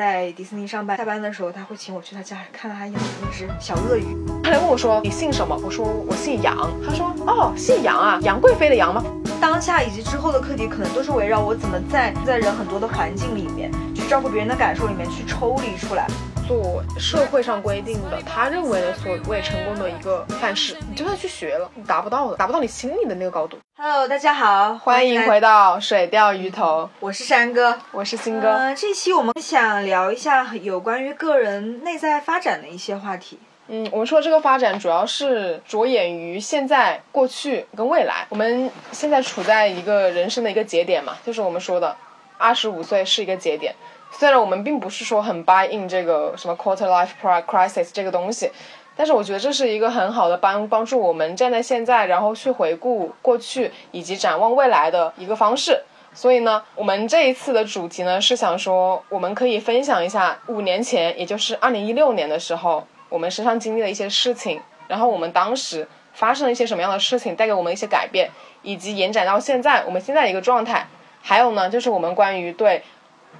在迪士尼上班，下班的时候他会请我去他家看他养的那只小鳄鱼。他来问我说：“你姓什么？”我说：“我姓杨。”他说：“哦，姓杨啊，杨贵妃的杨吗？”当下以及之后的课题，可能都是围绕我怎么在在人很多的环境里面，去照顾别人的感受里面去抽离出来。做社会上规定的，他认为的所谓成功的一个范式，你就算去学了，你达不到的，达不到你心里的那个高度。Hello，大家好，欢迎回到水钓鱼头，我是山哥，我是新哥。嗯，这期我们想聊一下有关于个人内在发展的一些话题。嗯，我们说这个发展主要是着眼于现在、过去跟未来。我们现在处在一个人生的一个节点嘛，就是我们说的，二十五岁是一个节点。虽然我们并不是说很 buy in 这个什么 quarter life pri- crisis 这个东西，但是我觉得这是一个很好的帮帮助我们站在现在，然后去回顾过去以及展望未来的一个方式。所以呢，我们这一次的主题呢是想说，我们可以分享一下五年前，也就是二零一六年的时候，我们身上经历的一些事情，然后我们当时发生了一些什么样的事情，带给我们一些改变，以及延展到现在我们现在的一个状态。还有呢，就是我们关于对。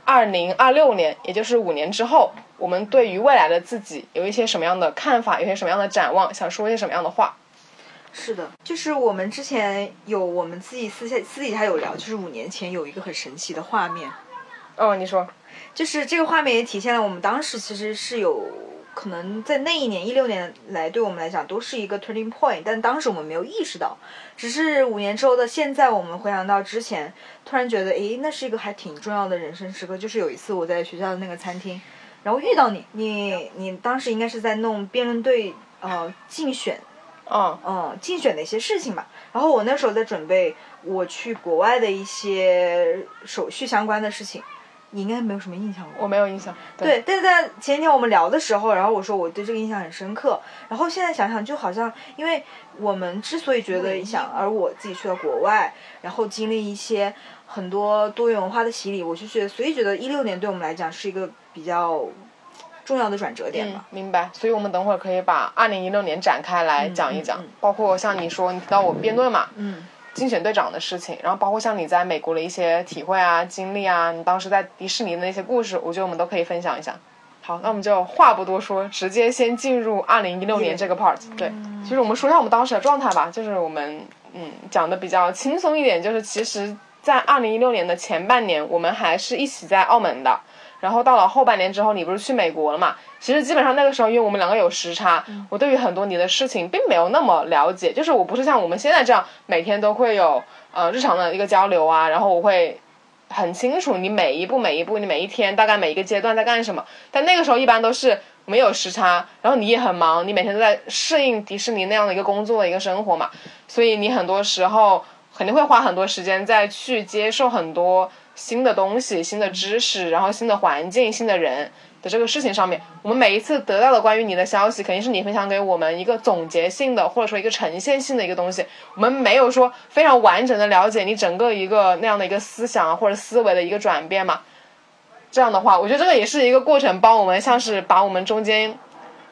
二零二六年，也就是五年之后，我们对于未来的自己有一些什么样的看法，有些什么样的展望，想说一些什么样的话？是的，就是我们之前有我们自己私下私底下有聊，就是五年前有一个很神奇的画面。哦，你说，就是这个画面也体现了我们当时其实是有。可能在那一年一六年来，对我们来讲都是一个 turning point，但当时我们没有意识到，只是五年之后的现在，我们回想到之前，突然觉得，诶，那是一个还挺重要的人生时刻。就是有一次我在学校的那个餐厅，然后遇到你，你你当时应该是在弄辩论队呃竞选，嗯嗯竞选的一些事情吧。然后我那时候在准备我去国外的一些手续相关的事情。你应该没有什么印象我没有印象。对，但是在前天我们聊的时候，然后我说我对这个印象很深刻。然后现在想想，就好像因为我们之所以觉得想，而我自己去了国外，然后经历一些很多多元文化的洗礼，我就觉得，所以觉得一六年对我们来讲是一个比较重要的转折点吧。明白。所以我们等会儿可以把二零一六年展开来讲一讲，包括像你说你提到我辩论嘛。嗯。竞选队长的事情，然后包括像你在美国的一些体会啊、经历啊，你当时在迪士尼的那些故事，我觉得我们都可以分享一下。好，那我们就话不多说，直接先进入二零一六年这个 part。对，其实我们说一下我们当时的状态吧，就是我们嗯讲的比较轻松一点，就是其实，在二零一六年的前半年，我们还是一起在澳门的。然后到了后半年之后，你不是去美国了嘛？其实基本上那个时候，因为我们两个有时差，我对于很多你的事情并没有那么了解。就是我不是像我们现在这样每天都会有呃日常的一个交流啊，然后我会很清楚你每一步每一步，你每一天大概每一个阶段在干什么。但那个时候一般都是没有时差，然后你也很忙，你每天都在适应迪士尼那样的一个工作的一个生活嘛，所以你很多时候肯定会花很多时间再去接受很多。新的东西、新的知识，然后新的环境、新的人的这个事情上面，我们每一次得到的关于你的消息，肯定是你分享给我们一个总结性的，或者说一个呈现性的一个东西。我们没有说非常完整的了解你整个一个那样的一个思想或者思维的一个转变嘛。这样的话，我觉得这个也是一个过程，帮我们像是把我们中间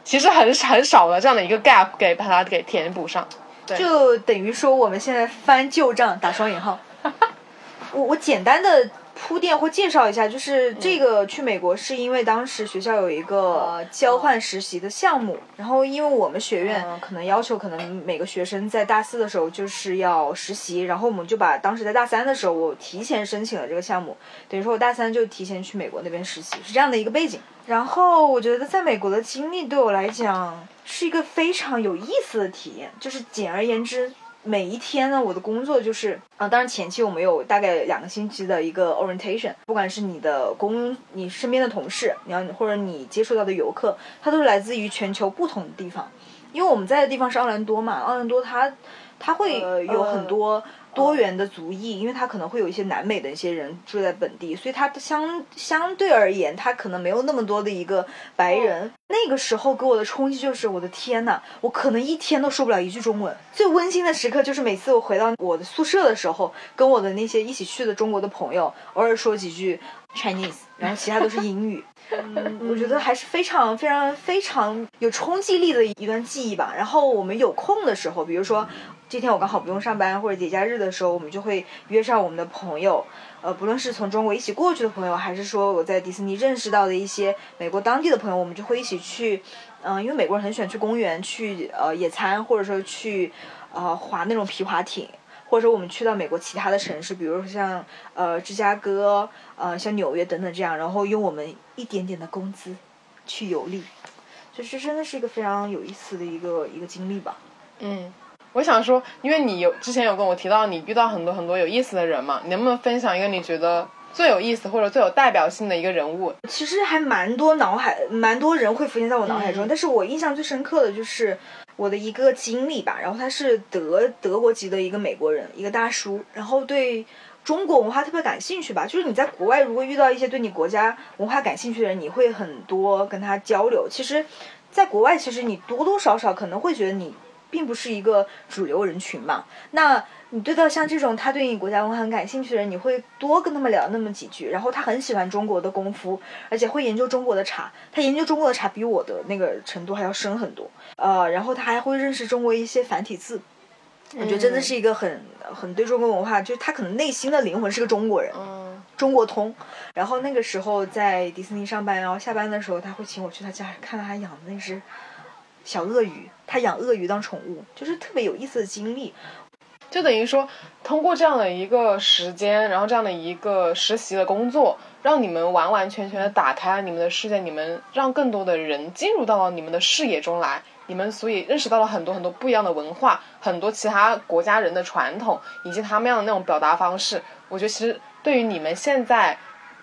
其实很很少的这样的一个 gap 给把它给填补上。对，就等于说我们现在翻旧账，打双引号。我我简单的铺垫或介绍一下，就是这个去美国是因为当时学校有一个交换实习的项目，然后因为我们学院可能要求可能每个学生在大四的时候就是要实习，然后我们就把当时在大三的时候我提前申请了这个项目，等于说我大三就提前去美国那边实习，是这样的一个背景。然后我觉得在美国的经历对我来讲是一个非常有意思的体验，就是简而言之。每一天呢，我的工作就是啊，当然前期我们有大概两个星期的一个 orientation，不管是你的工，你身边的同事，你要或者你接触到的游客，他都是来自于全球不同的地方，因为我们在的地方是奥兰多嘛，奥兰多它它会有很多。多元的族裔，因为他可能会有一些南美的一些人住在本地，所以他相相对而言，他可能没有那么多的一个白人。那个时候给我的冲击就是，我的天呐，我可能一天都说不了一句中文。最温馨的时刻就是每次我回到我的宿舍的时候，跟我的那些一起去的中国的朋友，偶尔说几句 Chinese，然后其他都是英语。嗯，我觉得还是非常非常非常有冲击力的一段记忆吧。然后我们有空的时候，比如说。今天我刚好不用上班或者节假日的时候，我们就会约上我们的朋友，呃，不论是从中国一起过去的朋友，还是说我在迪士尼认识到的一些美国当地的朋友，我们就会一起去，嗯、因为美国人很喜欢去公园去呃野餐，或者说去呃划那种皮划艇。或者说我们去到美国其他的城市，比如说像呃芝加哥、呃像纽约等等这样，然后用我们一点点的工资去游历，就是真的是一个非常有意思的一个一个经历吧。嗯，我想说，因为你有之前有跟我提到你遇到很多很多有意思的人嘛，你能不能分享一个你觉得最有意思或者最有代表性的一个人物？其实还蛮多脑海，蛮多人会浮现在我脑海中，嗯但是我印象最深刻的就是我的一个经历吧。然后他是德德国籍的一个美国人，一个大叔，然后对中国文化特别感兴趣吧。就是你在国外如果遇到一些对你国家文化感兴趣的人，你会很多跟他交流。其实，在国外，其实你多多少少可能会觉得你并不是一个主流人群嘛。那你对到像这种他对你国家文化很感兴趣的人，你会多跟他们聊那么几句。然后他很喜欢中国的功夫，而且会研究中国的茶。他研究中国的茶比我的那个程度还要深很多。呃，然后他还会认识中国一些繁体字。我觉得真的是一个很很对中国文化，就是他可能内心的灵魂是个中国人，嗯中国通。然后那个时候在迪士尼上班，然后下班的时候他会请我去他家看他养的那只小鳄鱼，他养鳄鱼当宠物，就是特别有意思的经历。就等于说，通过这样的一个时间，然后这样的一个实习的工作，让你们完完全全的打开了你们的世界，你们让更多的人进入到了你们的视野中来，你们所以认识到了很多很多不一样的文化，很多其他国家人的传统，以及他们样的那种表达方式。我觉得其实对于你们现在，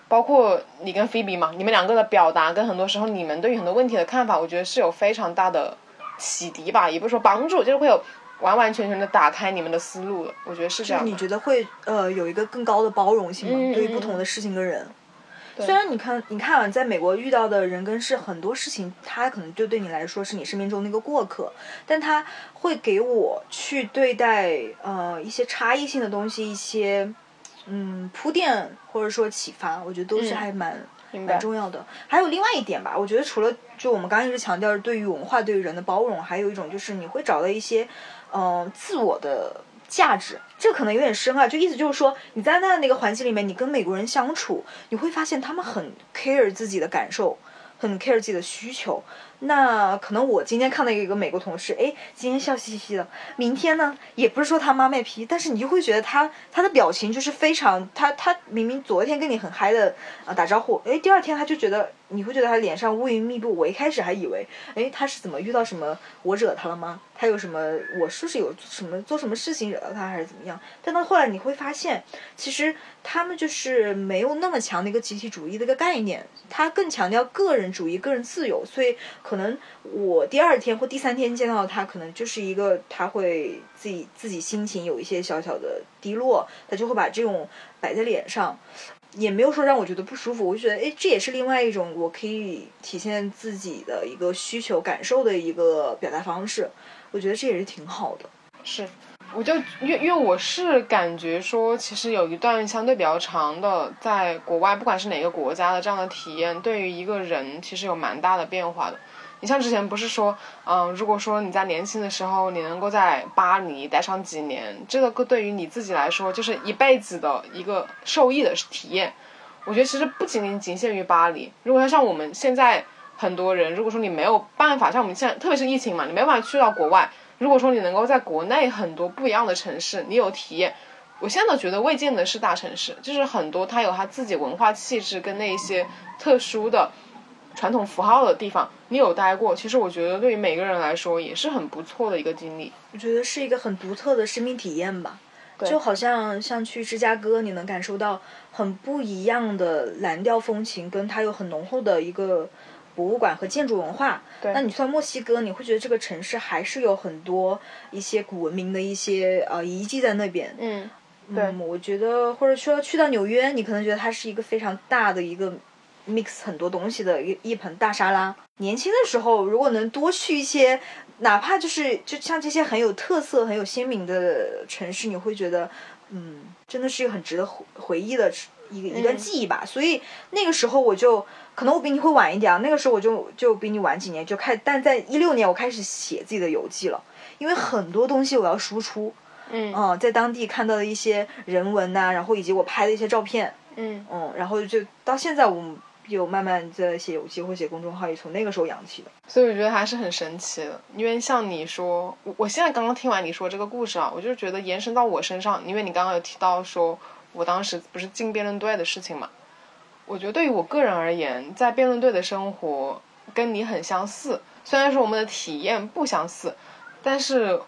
包括你跟菲比嘛，你们两个的表达跟很多时候你们对于很多问题的看法，我觉得是有非常大的启迪吧，也不是说帮助，就是会有。完完全全的打开你们的思路了，我觉得是这样。你觉得会呃有一个更高的包容性吗？嗯对于不同的事情跟人。虽然你看，你看啊，在美国遇到的人跟事，很多事情，他可能就对你来说是你生命中的一个过客，但他会给我去对待呃一些差异性的东西，一些嗯铺垫或者说启发，我觉得都是嗯还蛮、蛮重要的。还有另外一点吧，我觉得除了就我们刚刚一直强调对于文化、对于人的包容，还有一种就是你会找到一些嗯、自我的价值。这可能有点深啊，就意思就是说你在那那个环境里面，你跟美国人相处，你会发现他们很 care 自己的感受，很 care 自己的需求。那可能我今天看到一个美国同事，哎，今天笑嘻嘻的，明天呢，也不是说他妈卖批，但是你就会觉得他他的表情就是非常，他他明明昨天跟你很嗨的啊打招呼，哎，第二天他就觉得你会觉得他脸上乌云密布。我一开始还以为，哎，他是怎么遇到什么我惹他了吗？他有什么我是不是有什么做什么事情惹到他还是怎么样？但到后来你会发现，其实他们就是没有那么强的一个集体主义的一个概念，他更强调个人主义、个人自由，所以可能我第二天或第三天见到他，可能就是一个他会自己自己心情有一些小小的低落，他就会把这种摆在脸上。也没有说让我觉得不舒服，我就觉得，哎，这也是另外一种我可以体现自己的一个需求、感受的一个表达方式。我觉得这也是挺好的。是，我就因为因为我是感觉说，其实有一段相对比较长的，在国外不管是哪个国家的这样的体验，对于一个人其实有蛮大的变化的。你像之前不是说，嗯、如果说你在年轻的时候，你能够在巴黎待上几年，这个对于你自己来说，就是一辈子的一个受益的体验。我觉得其实不仅仅仅限于巴黎，如果要像我们现在很多人，如果说你没有办法，像我们现在特别是疫情嘛，你没办法去到国外，如果说你能够在国内很多不一样的城市，你有体验，我现在都觉得未见得是大城市，就是很多它有它自己文化气质跟那一些特殊的传统符号的地方，你有待过，其实我觉得对于每个人来说也是很不错的一个经历。我觉得是一个很独特的生命体验吧。就好像像去芝加哥，你能感受到很不一样的蓝调风情，跟它有很浓厚的一个博物馆和建筑文化。对那你算墨西哥，你会觉得这个城市还是有很多一些古文明的一些呃遗迹在那边。嗯，对嗯，我觉得或者说去到纽约，你可能觉得它是一个非常大的一个 mix 很多东西的一一盆大沙拉。年轻的时候，如果能多去一些，哪怕就是就像这些很有特色、很有鲜明的城市，你会觉得，嗯，真的是一个很值得回回忆的一个一段记忆吧。所以那个时候我就可能我比你会晚一点啊，那个时候我就就比你晚几年就开，但在一六年我开始写自己的游记了。因为很多东西我要输出，嗯在当地看到的一些人文呐、然后以及我拍的一些照片，嗯嗯，然后就到现在我们有慢慢在写游记或写公众号，也从那个时候养起的。所以我觉得还是很神奇的，因为像你说，我我现在刚刚听完你说这个故事啊，我就觉得延伸到我身上，因为你刚刚有提到说我当时不是进辩论队的事情嘛，我觉得对于我个人而言，在辩论队的生活跟你很相似，虽然说我们的体验不相似，但是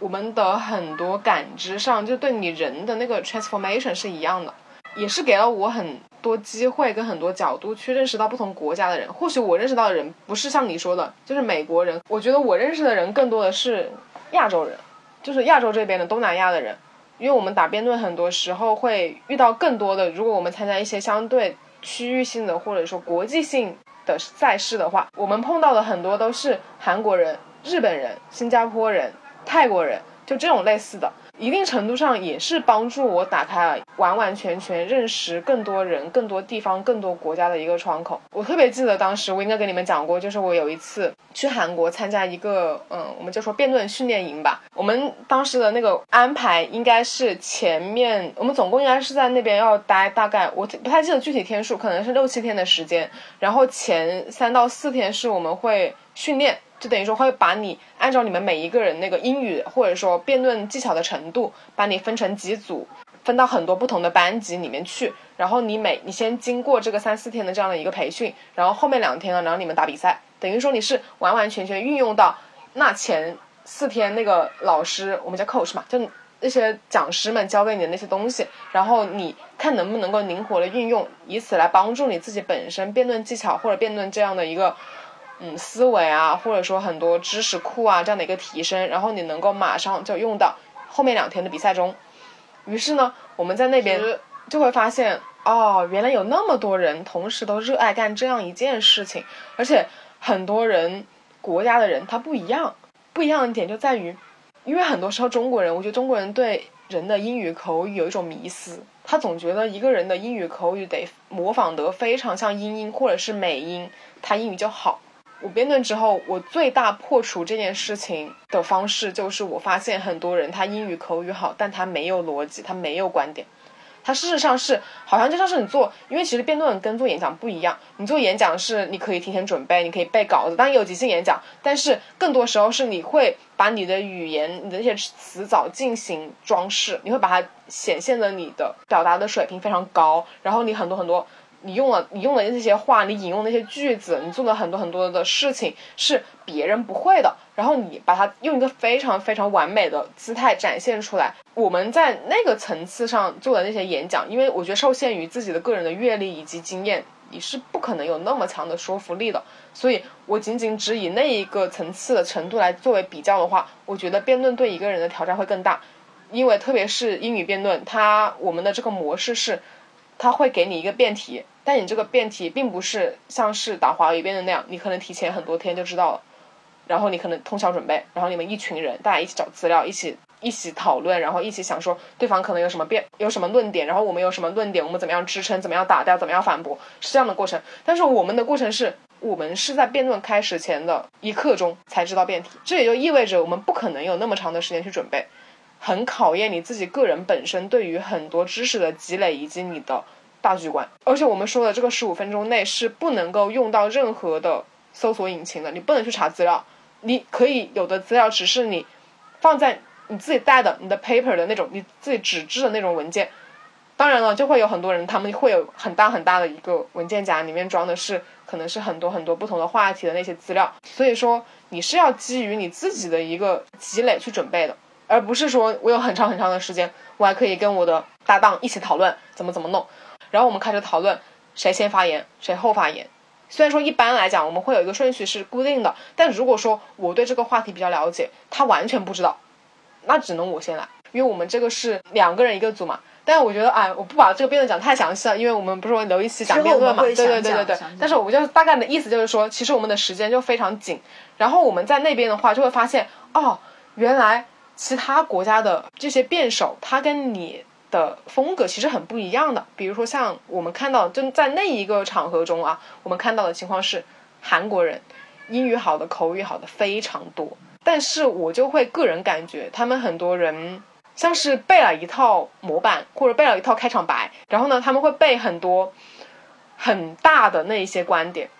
我们的很多感知上，就对你人的那个 transformation 是一样的，也是给了我很多机会跟很多角度去认识到不同国家的人。或许我认识到的人不是像你说的，就是美国人，我觉得我认识的人更多的是亚洲人，就是亚洲这边的东南亚的人。因为我们打辩论，很多时候会遇到更多的，如果我们参加一些相对区域性的或者说国际性的赛事的话，我们碰到的很多都是韩国人、日本人、新加坡人、泰国人，就这种类似的，一定程度上也是帮助我打开了完完全全认识更多人、更多地方、更多国家的一个窗口。我特别记得当时我应该跟你们讲过，就是我有一次去韩国参加一个，嗯，我们就说辩论训练营吧。我们当时的那个安排应该是前面，我们总共应该是在那边要待大概，我不太记得具体天数，可能是六七天的时间。然后前三到四天是我们会训练，就等于说会把你按照你们每一个人那个英语或者说辩论技巧的程度，把你分成几组，分到很多不同的班级里面去。然后你每你先经过这个三四天的这样的一个培训，然后后面两天呢，然后你们打比赛，等于说你是完完全全运用到那前四天那个老师，我们叫 coach 嘛，就那些讲师们教给你的那些东西，然后你看能不能够灵活的运用，以此来帮助你自己本身辩论技巧或者辩论这样的一个嗯思维啊，或者说很多知识库啊这样的一个提升，然后你能够马上就用到后面两天的比赛中。于是呢，我们在那边就会发现，哦，原来有那么多人同时都热爱干这样一件事情，而且很多人国家的人他不一样，不一样的点就在于，因为很多时候中国人，我觉得中国人对人的英语口语有一种迷思，他总觉得一个人的英语口语得模仿得非常像英音或者是美音，他英语就好。我辩论之后，我最大破除这件事情的方式就是，我发现很多人他英语口语好，但他没有逻辑，他没有观点。他事实上是，好像就像是你做，因为其实辩论跟做演讲不一样。你做演讲是你可以提前准备，你可以背稿子，当然也有即兴演讲，但是更多时候是你会把你的语言、你的那些词藻进行装饰，你会把它显现的你的表达的水平非常高，然后你很多很多。你用了你用的那些话，你引用那些句子，你做了很多很多的事情是别人不会的，然后你把它用一个非常非常完美的姿态展现出来。我们在那个层次上做的那些演讲，因为我觉得受限于自己的个人的阅历以及经验，你是不可能有那么强的说服力的。所以我仅仅只以那一个层次的程度来作为比较的话，我觉得辩论对一个人的挑战会更大，因为特别是英语辩论，它我们的这个模式是，它会给你一个辩题。但你这个辩题并不是像是打华语辩论那样，你可能提前很多天就知道了，然后你可能通宵准备，然后你们一群人大家一起找资料，一起一起讨论，然后一起想说对方可能有什么辩有什么论点，然后我们有什么论点，我们怎么样支撑，怎么样打掉，怎么样反驳，是这样的过程。但是我们的过程是我们是在辩论开始前的一刻钟才知道辩题，这也就意味着我们不可能有那么长的时间去准备，很考验你自己个人本身对于很多知识的积累以及你的。大局观，而且我们说的这个十五分钟内是不能够用到任何的搜索引擎的，你不能去查资料，你可以有的资料只是你放在你自己带的你的 paper 的那种你自己纸质的那种文件。当然了，就会有很多人他们会有很大很大的一个文件夹，里面装的是可能是很多很多不同的话题的那些资料。所以说你是要基于你自己的一个积累去准备的，而不是说我有很长很长的时间，我还可以跟我的搭档一起讨论怎么怎么弄。然后我们开始讨论谁先发言，谁后发言。虽然说一般来讲我们会有一个顺序是固定的，但如果说我对这个话题比较了解，他完全不知道，那只能我先来，因为我们这个是两个人一个组嘛。但是我觉得，哎，我不把这个辩论讲太详细了，因为我们不是说留一期讲辩论嘛，对对对对对。但是我就大概的意思就是说，其实我们的时间就非常紧。然后我们在那边的话，就会发现，哦，原来其他国家的这些辩手，他跟你。的风格其实很不一样的，比如说像我们看到，就在那一个场合中啊，我们看到的情况是，韩国人英语好的、口语好的非常多，但是我就会个人感觉，他们很多人像是背了一套模板或者背了一套开场白，然后呢，他们会背很多很大的那一些观点，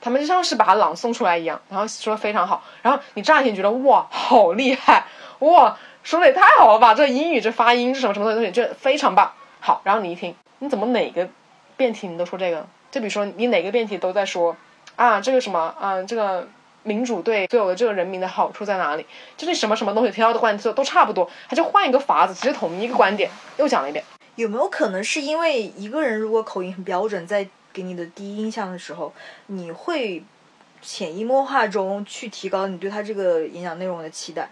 他们就像是把它朗诵出来一样，然后说的非常好，然后你乍一听觉得哇，好厉害，哇，说的也太好了吧，这英语这发音是什么什么东西，这非常棒。好，然后你一听，你怎么哪个辩题你都说这个？就比如说你哪个辩题都在说啊，这个什么啊，这个。民主对所有的这个人民的好处在哪里？就是什么什么东西提到的观点都差不多，他就换一个法子，直接同一个观点，又讲了一遍。有没有可能是因为一个人如果口音很标准，在给你的第一印象的时候，你会潜移默化中去提高你对他这个演讲内容的期待？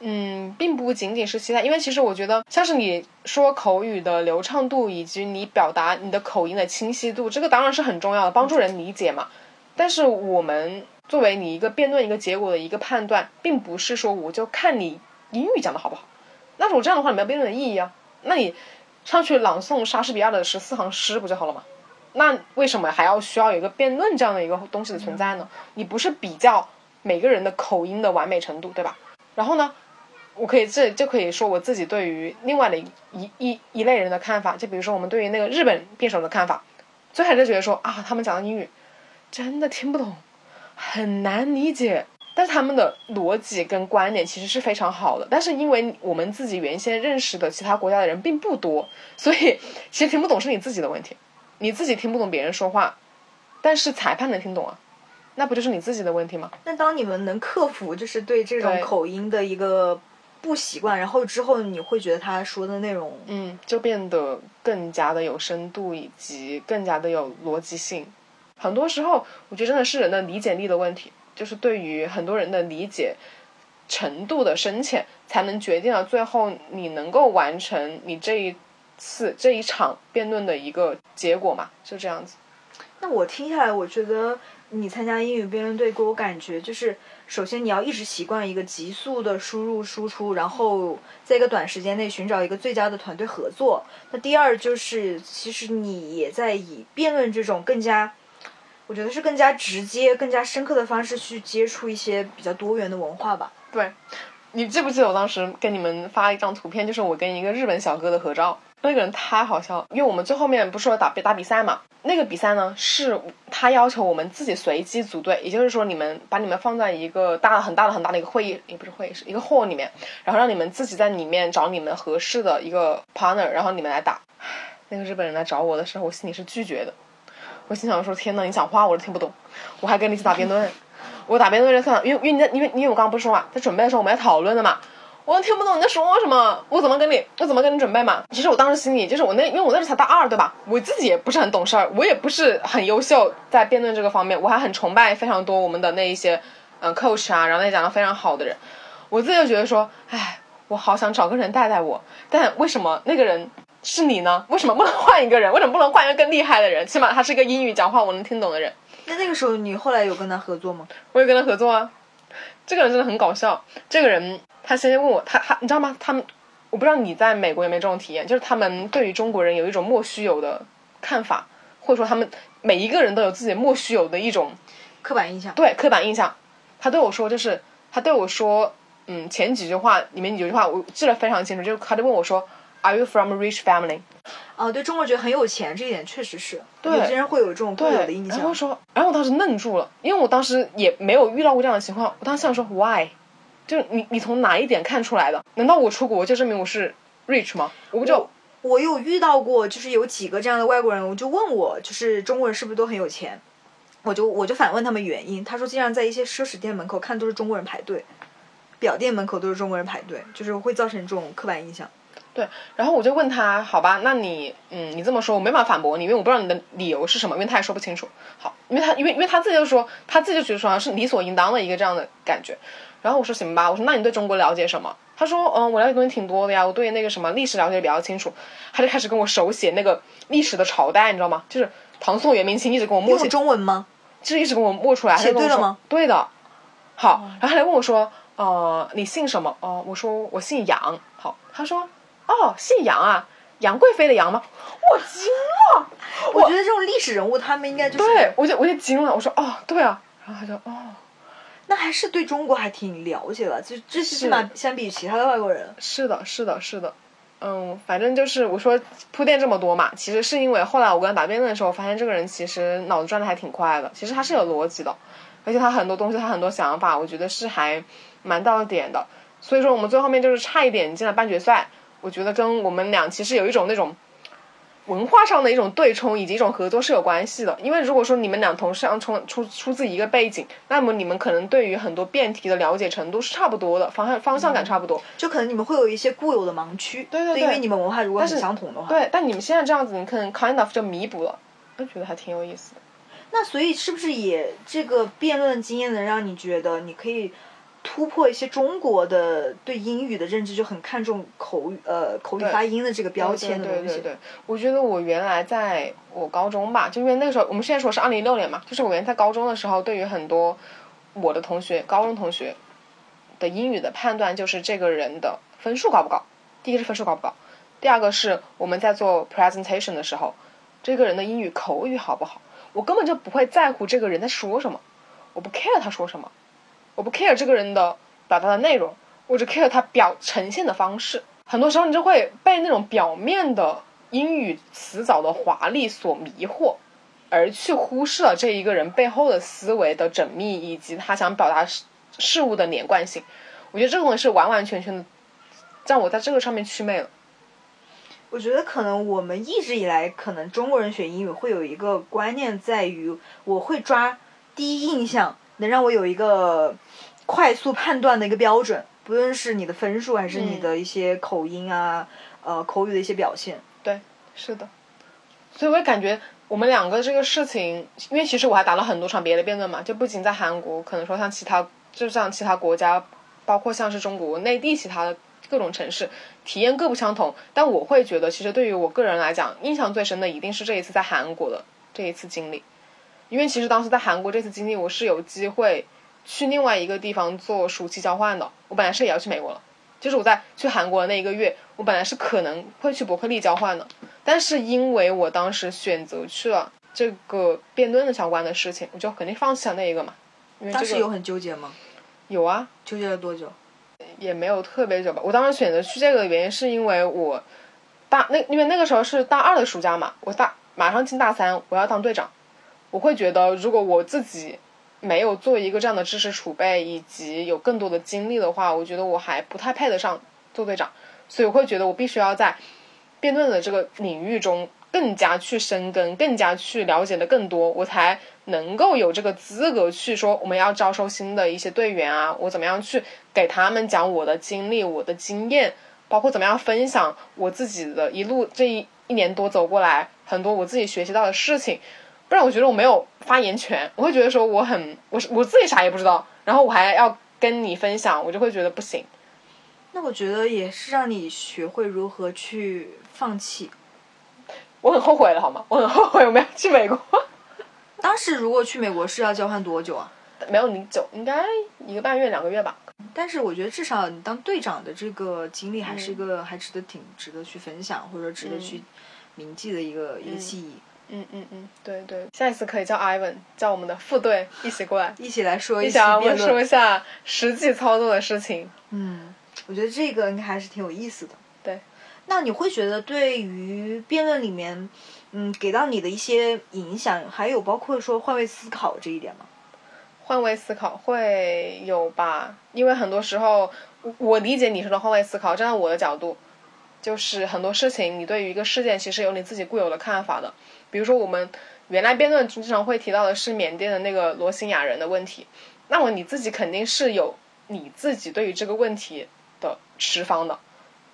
嗯，并不仅仅是期待，因为其实我觉得，像是你说口语的流畅度以及你表达你的口音的清晰度，这个当然是很重要的，帮助人理解嘛。但是我们。作为你一个辩论一个结果的一个判断，并不是说我就看你英语讲的好不好。那我这样的话，你没有辩论的意义啊。那你上去朗诵莎士比亚的十四行诗不就好了吗？那为什么还要需要有一个辩论这样的一个东西的存在呢？你不是比较每个人的口音的完美程度，对吧？然后呢，我可以这就可以说我自己对于另外的一一一类人的看法，就比如说我们对于那个日本辩手的看法，最开始就觉得说啊，他们讲的英语真的听不懂。很难理解，但是他们的逻辑跟观点其实是非常好的。但是因为我们自己原先认识的其他国家的人并不多，所以其实听不懂是你自己的问题。你自己听不懂别人说话，但是裁判能听懂啊，那不就是你自己的问题吗？那当你们能克服就是对这种口音的一个不习惯，然后之后你会觉得他说的内容，嗯，就变得更加的有深度以及更加的有逻辑性。很多时候，我觉得真的是人的理解力的问题，就是对于很多人的理解程度的深浅，才能决定了最后你能够完成你这一次这一场辩论的一个结果嘛，就这样子。那我听下来，我觉得你参加英语辩论队给我感觉就是，首先你要一直习惯一个急速的输入输出，然后在一个短时间内寻找一个最佳的团队合作。那第二就是，其实你也在以辩论这种更加。我觉得是更加直接、更加深刻的方式去接触一些比较多元的文化吧。对，你记不记得我当时给你们发一张图片，就是我跟一个日本小哥的合照，那个人太好笑了。因为我们最后面不是说打打比赛嘛，那个比赛呢是他要求我们自己随机组队，也就是说你们把你们放在一个大很大的很大的一个会议，也不是会议室，一个 hall 里面，然后让你们自己在里面找你们合适的一个 partner，然后你们来打。那个日本人来找我的时候，我心里是拒绝的。我心想说：“天呐，你讲话我都听不懂，我还跟你一起打辩论。我打辩论就算了，因为因为你因为因为我刚刚不是说嘛，在准备的时候我们要讨论的嘛，我都听不懂你在说什么，我怎么跟你我怎么跟你准备嘛？其实我当时心里就是我那因为我那时才大二对吧？我自己也不是很懂事儿，我也不是很优秀在辩论这个方面，我还很崇拜非常多我们的那一些嗯 coach 啊，然后那些讲的非常好的人，我自己就觉得说，哎，我好想找个人带带我，但为什么那个人？”是你呢？为什么不能换一个人？为什么不能换一个更厉害的人？起码他是一个英语讲话我能听懂的人。那那个时候你后来有跟他合作吗？我有跟他合作啊。这个人真的很搞笑。这个人他先问我，他他你知道吗？他们我不知道你在美国有没有这种体验，就是他们对于中国人有一种莫须有的看法，或者说他们每一个人都有自己莫须有的一种刻板印象。对，刻板印象。他对我说，就是他对我说，嗯，前几句话里面有句话我记得非常清楚，就是他就问我说。Are you from a rich family？啊，对中国觉得很有钱，这一点确实是，有些人会有这种固有的印象。然后说，然后我当时愣住了，因为我当时也没有遇到过这样的情况。我当时想说，Why？就你你从哪一点看出来的？难道我出国就证明我是 rich 吗？我不知道我有遇到过，就是有几个这样的外国人，我就问我，就是中国人是不是都很有钱？我就我就反问他们原因，他说经常在一些奢侈店门口看都是中国人排队，表店门口都是中国人排队，就是会造成这种刻板印象。对，然后我就问他，好吧，那你，嗯，你这么说，我没办法反驳你，因为我不知道你的理由是什么，因为他也说不清楚。好，因为他，因为，因为他自己就说，他自己就觉得说是理所应当的一个这样的感觉。然后我说行吧，我说那你对中国了解什么？他说，嗯，我了解东西挺多的呀，我对那个什么历史了解比较清楚。他就开始跟我手写那个历史的朝代，你知道吗？就是唐宋元明清，一直跟我默写。中文吗？就是一直跟我默出来。写对了吗？对的。好，然后他来问我说，呃，你姓什么？哦，我说我姓杨。好，他说。哦，姓杨啊，杨贵妃的杨吗？我惊了，我觉得这种历史人物，他们应该就是对，我就我就惊了，我说哦，对啊，然后他就哦，那还是对中国还挺了解的，就这起码相比其他的外国人。是的，是的，是的。嗯，反正就是我说铺垫这么多嘛，其实是因为后来我跟他答辩论的时候，发现这个人其实脑子转的还挺快的，其实他是有逻辑的，而且他很多东西，他很多想法，我觉得是还蛮到点的。所以说我们最后面就是差一点进了半决赛，我觉得跟我们俩其实有一种那种。文化上的一种对冲以及一种合作是有关系的，因为如果说你们俩同时要出出出自一个背景，那么你们可能对于很多辩题的了解程度是差不多的，方向方向感差不多，就可能你们会有一些固有的盲区，对对对，因为你们文化如果很相同的话，对，但你们现在这样子，你可能 kind of 就弥补了，我觉得还挺有意思的。那所以是不是也这个辩论经验能让你觉得你可以？突破一些中国的对英语的认知，就很看重口语呃口语发音的这个标签的东西。对对对，我觉得我原来在我高中吧，就因为那个时候我们现在说是二零一六年嘛，就是我原来在高中的时候，对于很多我的同学，高中同学的英语的判断就是这个人的分数高不高。第一个是分数高不高，第二个是我们在做 presentation 的时候，这个人的英语口语好不好。我根本就不会在乎这个人在说什么，我不 care 他说什么。我不 care 这个人的表达的内容，我只 care 他表呈现的方式。很多时候你就会被那种表面的英语词藻的华丽所迷惑，而去忽视了这一个人背后的思维的缜密以及他想表达事事物的连贯性。我觉得这个东西是完完全全的让我在这个上面祛魅了。我觉得可能我们一直以来，可能中国人学英语会有一个观念在于，我会抓第一印象，能让我有一个。快速判断的一个标准，不论是你的分数还是你的一些口音啊，呃，口语的一些表现。对，是的。所以我也感觉我们两个这个事情，因为其实我还打了很多场别的辩论嘛，就不仅在韩国，可能说像其他，就像其他国家，包括像是中国内地其他的各种城市，体验各不相同。但我会觉得，其实对于我个人来讲，印象最深的一定是这一次在韩国的这一次经历，因为其实当时在韩国这次经历，我是有机会。去另外一个地方做暑期交换的，我本来是也要去美国了，就是我在去韩国的那一个月，我本来是可能会去伯克利交换的，但是因为我当时选择去了这个辩论的相关的事情，我就肯定放弃了那一个嘛。当时有很纠结吗？有啊，纠结了多久？也没有特别久吧。我当时选择去这个的原因是因为我大那因为那个时候是大二的暑假嘛，我大马上进大三，我要当队长，我会觉得如果我自己。没有做一个这样的知识储备，以及有更多的精力的话，我觉得我还不太配得上做队长，所以我会觉得我必须要在辩论的这个领域中更加去深耕，更加去了解的更多，我才能够有这个资格去说我们要招收新的一些队员啊，我怎么样去给他们讲我的经历、我的经验，包括怎么样分享我自己的一路这一一年多走过来很多我自己学习到的事情。不然我觉得我没有发言权，我会觉得说我很我我自己啥也不知道，然后我还要跟你分享，我就会觉得不行。那我觉得也是让你学会如何去放弃。我很后悔了，好吗？我很后悔我没有去美国。当时如果去美国是要交换多久啊？没有你久，应该一个半月两个月吧。但是我觉得至少你当队长的这个经历还是一个还值得挺值得去分享或者值得去铭记的一个一个记忆。嗯嗯嗯，对对，下一次可以叫 Ivan，叫我们的副队一起过来，一起来说一下，我们说一下实际操作的事情。嗯，我觉得这个应该还是挺有意思的。对，那你会觉得对于辩论里面，嗯，给到你的一些影响，还有包括说换位思考这一点吗？换位思考会有吧，因为很多时候，我理解你说的换位思考，站在我的角度，就是很多事情，你对于一个事件其实有你自己固有的看法的。比如说，我们原来辩论经常会提到的是缅甸的那个罗兴亚人的问题，那么你自己肯定是有你自己对于这个问题的持方的，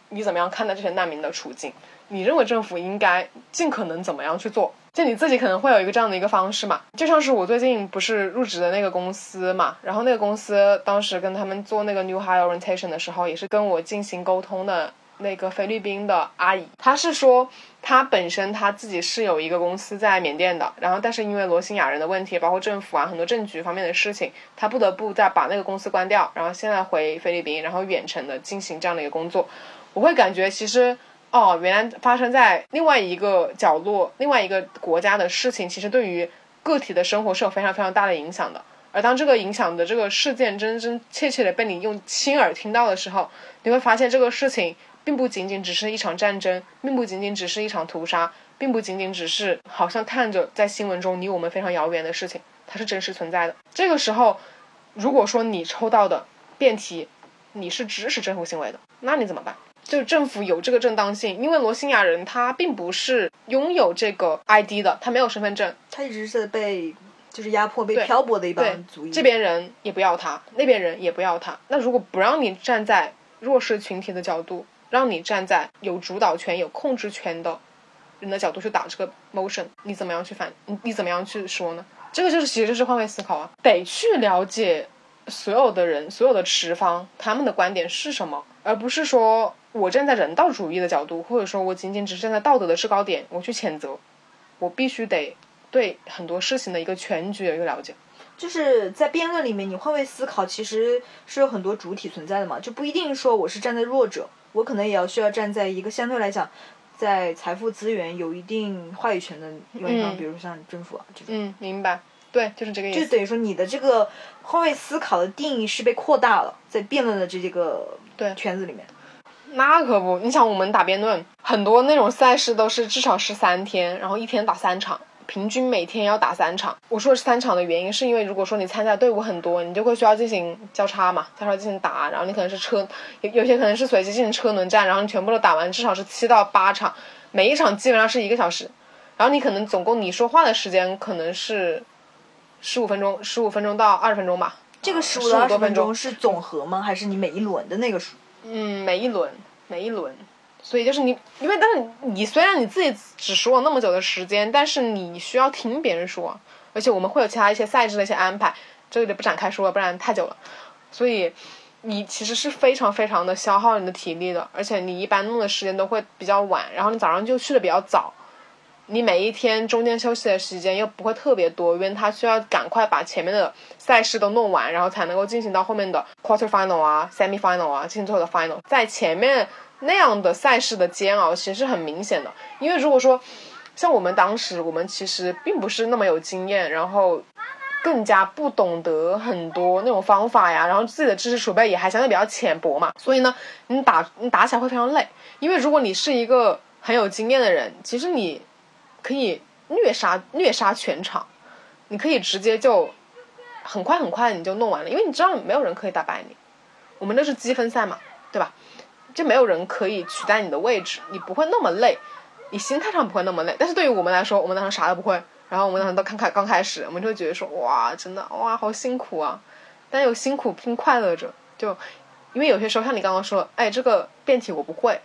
你怎么样看待这些难民的处境？你认为政府应该尽可能怎么样去做？就你自己可能会有一个这样的一个方式嘛？就像是我最近不是入职的那个公司嘛，然后那个公司当时跟他们做那个 new hire orientation 的时候，也是跟我进行沟通的。那个菲律宾的阿姨，她是说，她本身她自己是有一个公司在缅甸的，然后但是因为罗兴亚人的问题，包括政府啊很多政局方面的事情，她不得不再把那个公司关掉，然后现在回菲律宾，然后远程的进行这样的一个工作。我会感觉其实，哦，原来发生在另外一个角落、另外一个国家的事情，其实对于个体的生活是有非常非常大的影响的。而当这个影响的这个事件真真切切的被你用亲耳听到的时候，你会发现这个事情并不仅仅只是一场战争，并不仅仅只是一场屠杀，并不仅仅只是好像看着在新闻中离我们非常遥远的事情，它是真实存在的。这个时候，如果说你抽到的辩题，你是支持政府行为的，那你怎么办？就是政府有这个正当性，因为罗兴亚人他并不是拥有这个 ID 的，他没有身份证，他一直是被就是压迫、被漂泊的一帮族裔。这边人也不要他，那边人也不要他。那如果不让你站在弱势群体的角度，让你站在有主导权、有控制权的人的角度去打这个 motion，你怎么样去反？你你怎么样去说呢？这个就是其实是换位思考啊，得去了解所有的人、所有的持方他们的观点是什么，而不是说我站在人道主义的角度，或者说我仅仅只是站在道德的制高点，我去谴责，我必须得。对很多事情的一个全局有一个了解，就是在辩论里面，你换位思考其实是有很多主体存在的嘛，就不一定说我是站在弱者，我可能也要需要站在一个相对来讲，在财富资源有一定话语权的一方，比如像政府啊这种。嗯，明白，对，就是这个意思。就等于说你的这个换位思考的定义是被扩大了，在辩论的这个对圈子里面。那可不，你想我们打辩论，很多那种赛事都是至少是三天，然后一天打三场。平均每天要打三场。我说是三场的原因，是因为如果说你参加队伍很多，你就会需要进行交叉嘛，交叉进行打。然后你可能是车，有有些可能是随机进行车轮战，然后你全部都打完，至少是七到八场，每一场基本上是一个小时。然后你可能总共你说话的时间可能是十五分钟，十五分钟到二十分钟吧。这个十五到二十分钟是总和吗？还是你每一轮的那个数？嗯，每一轮，每一轮。所以就是你，因为但是你虽然你自己只说了那么久的时间，但是你需要听别人说，而且我们会有其他一些赛制的一些安排，这个就不展开说了，不然太久了。所以你其实是非常非常的消耗你的体力的，而且你一般弄的时间都会比较晚，然后你早上就去的比较早，你每一天中间休息的时间又不会特别多，因为他需要赶快把前面的赛事都弄完，然后才能够进行到后面的 quarter final 啊，semi final 啊，进行最后的 final，在前面。那样的赛事的煎熬其实是很明显的，因为如果说像我们当时，我们其实并不是那么有经验，然后更加不懂得很多那种方法呀，然后自己的知识储备也还相对比较浅薄嘛，所以呢，你打你打起来会非常累。因为如果你是一个很有经验的人，其实你可以虐杀虐杀全场，你可以直接就很快很快你就弄完了，因为你知道没有人可以打败你，我们那是积分赛嘛，对吧？就没有人可以取代你的位置，你不会那么累，你心态上不会那么累。但是对于我们来说，我们当时啥都不会，然后我们当时都刚开刚开始，我们就会觉得说哇，真的哇，好辛苦啊！但有辛苦拼快乐着，就因为有些时候像你刚刚说，哎，这个辩题我不会，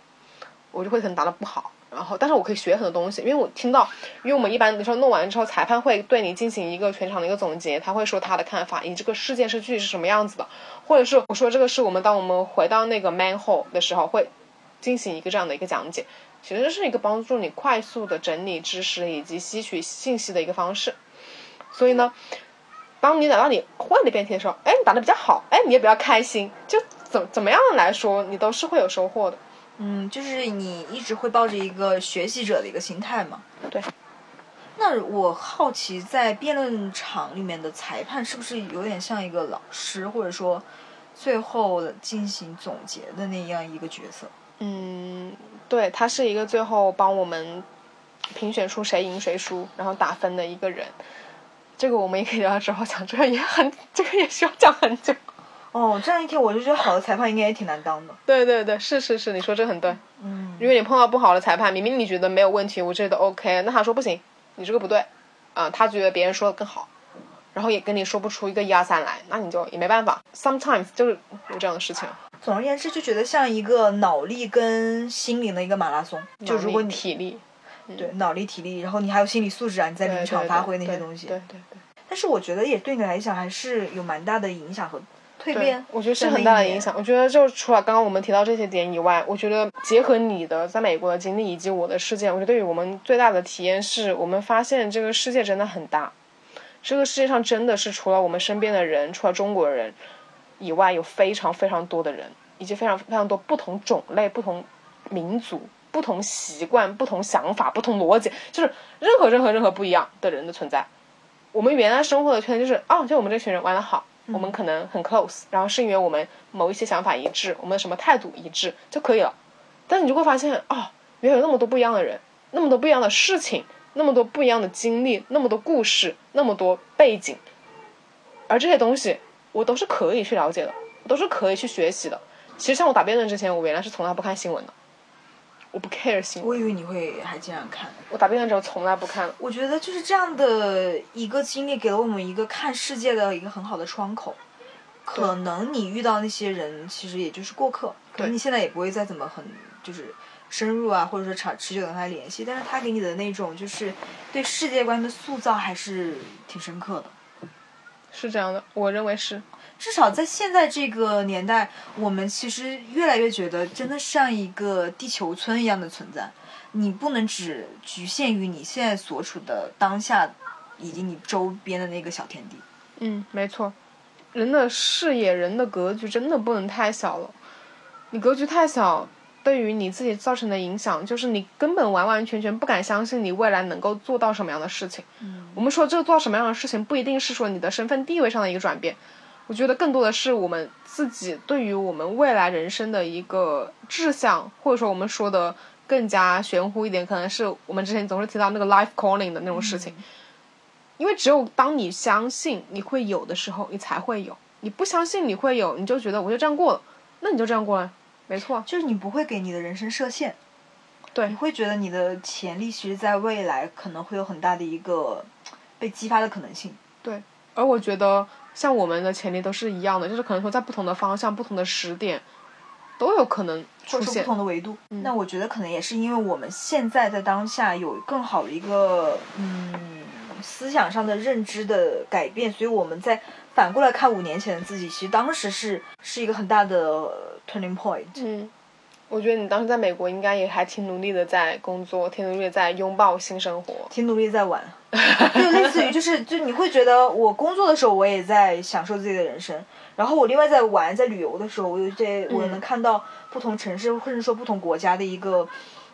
我就会可能答的不好。然后，但是我可以学很多东西，因为我听到，因为我们一般你说弄完之后，裁判会对你进行一个全场的一个总结，他会说他的看法，你这个事件是具体是什么样子的，或者是我说这个是我们当我们回到那个 man hole 的时候会进行一个这样的一个讲解，其实是一个帮助你快速的整理知识以及吸取信息的一个方式。所以呢，当你打到你会的辩题的时候，哎，你打的比较好，哎，你也比较开心，就怎怎么样来说，你都是会有收获的。嗯，就是你一直会抱着一个学习者的一个心态嘛？对。那我好奇，在辩论场里面的裁判是不是有点像一个老师，或者说最后进行总结的那样一个角色？嗯，对，他是一个最后帮我们评选出谁赢谁输，然后打分的一个人。这个我们也可以聊之后讲，这个也很，这个也需要讲很久。哦，这样一听我就觉得好的裁判应该也挺难当的。对对对，是是是，你说这很对。嗯。因为你碰到不好的裁判，明明你觉得没有问题，我觉得 OK，那他说不行，你这个不对，啊，他觉得别人说的更好，然后也跟你说不出一个一二三来，那你就也没办法。Sometimes 就是有这样的事情。总而言之，就觉得像一个脑力跟心灵的一个马拉松。就如果你体力。对，脑力、体力，然后你还有心理素质啊，你在临场发挥那些东西。对对对。但是我觉得也对你来讲还是有蛮大的影响和。蜕变，我觉得是很大的影响。我觉得就除了刚刚我们提到这些点以外，我觉得结合你的在美国的经历以及我的事件，我觉得对于我们最大的体验是我们发现这个世界真的很大。这个世界上真的是除了我们身边的人，除了中国人以外，有非常非常多的人，以及非常非常多不同种类、不同民族、不同习惯、不同想法、不同逻辑，就是任何任何任何不一样的人的存在。我们原来生活的圈就是，哦，就我们这群人玩的好，我们可能很 close，然后是因为我们某一些想法一致，我们什么态度一致就可以了。但你就会发现，哦，原来有那么多不一样的人，那么多不一样的事情，那么多不一样的经历，那么多故事，那么多背景，而这些东西我都是可以去了解的，都是可以去学习的。其实像我打辩论之前，我原来是从来不看新闻的，我不 care 新闻。我以为你会还经常看。我打辩的时候从来不看。我觉得就是这样的一个经历，给了我们一个看世界的一个很好的窗口。可能你遇到那些人，其实也就是过客，可能你现在也不会再怎么很就是深入啊，或者说长持久的跟他联系，但是他给你的那种就是对世界观的塑造还是挺深刻的。是这样的，我认为是。至少在现在这个年代，我们其实越来越觉得，真的像一个地球村一样的存在。你不能只局限于你现在所处的当下，以及你周边的那个小天地。嗯，没错。人的视野、人的格局真的不能太小了。你格局太小，对于你自己造成的影响，就是你根本完完全全不敢相信你未来能够做到什么样的事情。嗯，我们说这个做到什么样的事情，不一定是说你的身份地位上的一个转变。我觉得更多的是我们自己对于我们未来人生的一个志向，或者说我们说的更加玄乎一点，可能是我们之前总是提到那个 life calling 的那种事情。因为只有当你相信你会有的时候，你才会有；你不相信你会有，你就觉得我就这样过了，那你就这样过了，没错。就是你不会给你的人生设限，对，你会觉得你的潜力其实在未来可能会有很大的一个被激发的可能性。对，而我觉得。像我们的潜力都是一样的，就是可能说在不同的方向、不同的时点，都有可能出现不同的维度。那我觉得可能也是因为我们现在在当下有更好的一个嗯思想上的认知的改变，所以我们在反过来看五年前的自己，其实当时是是一个很大的 turning point。嗯。我觉得你当时在美国应该也还挺努力的，在工作，挺努力的在拥抱新生活，挺努力在玩，就类似于就是就你会觉得我工作的时候我也在享受自己的人生，然后我另外在玩在旅游的时候，我又在我能看到不同城市或者说不同国家的一个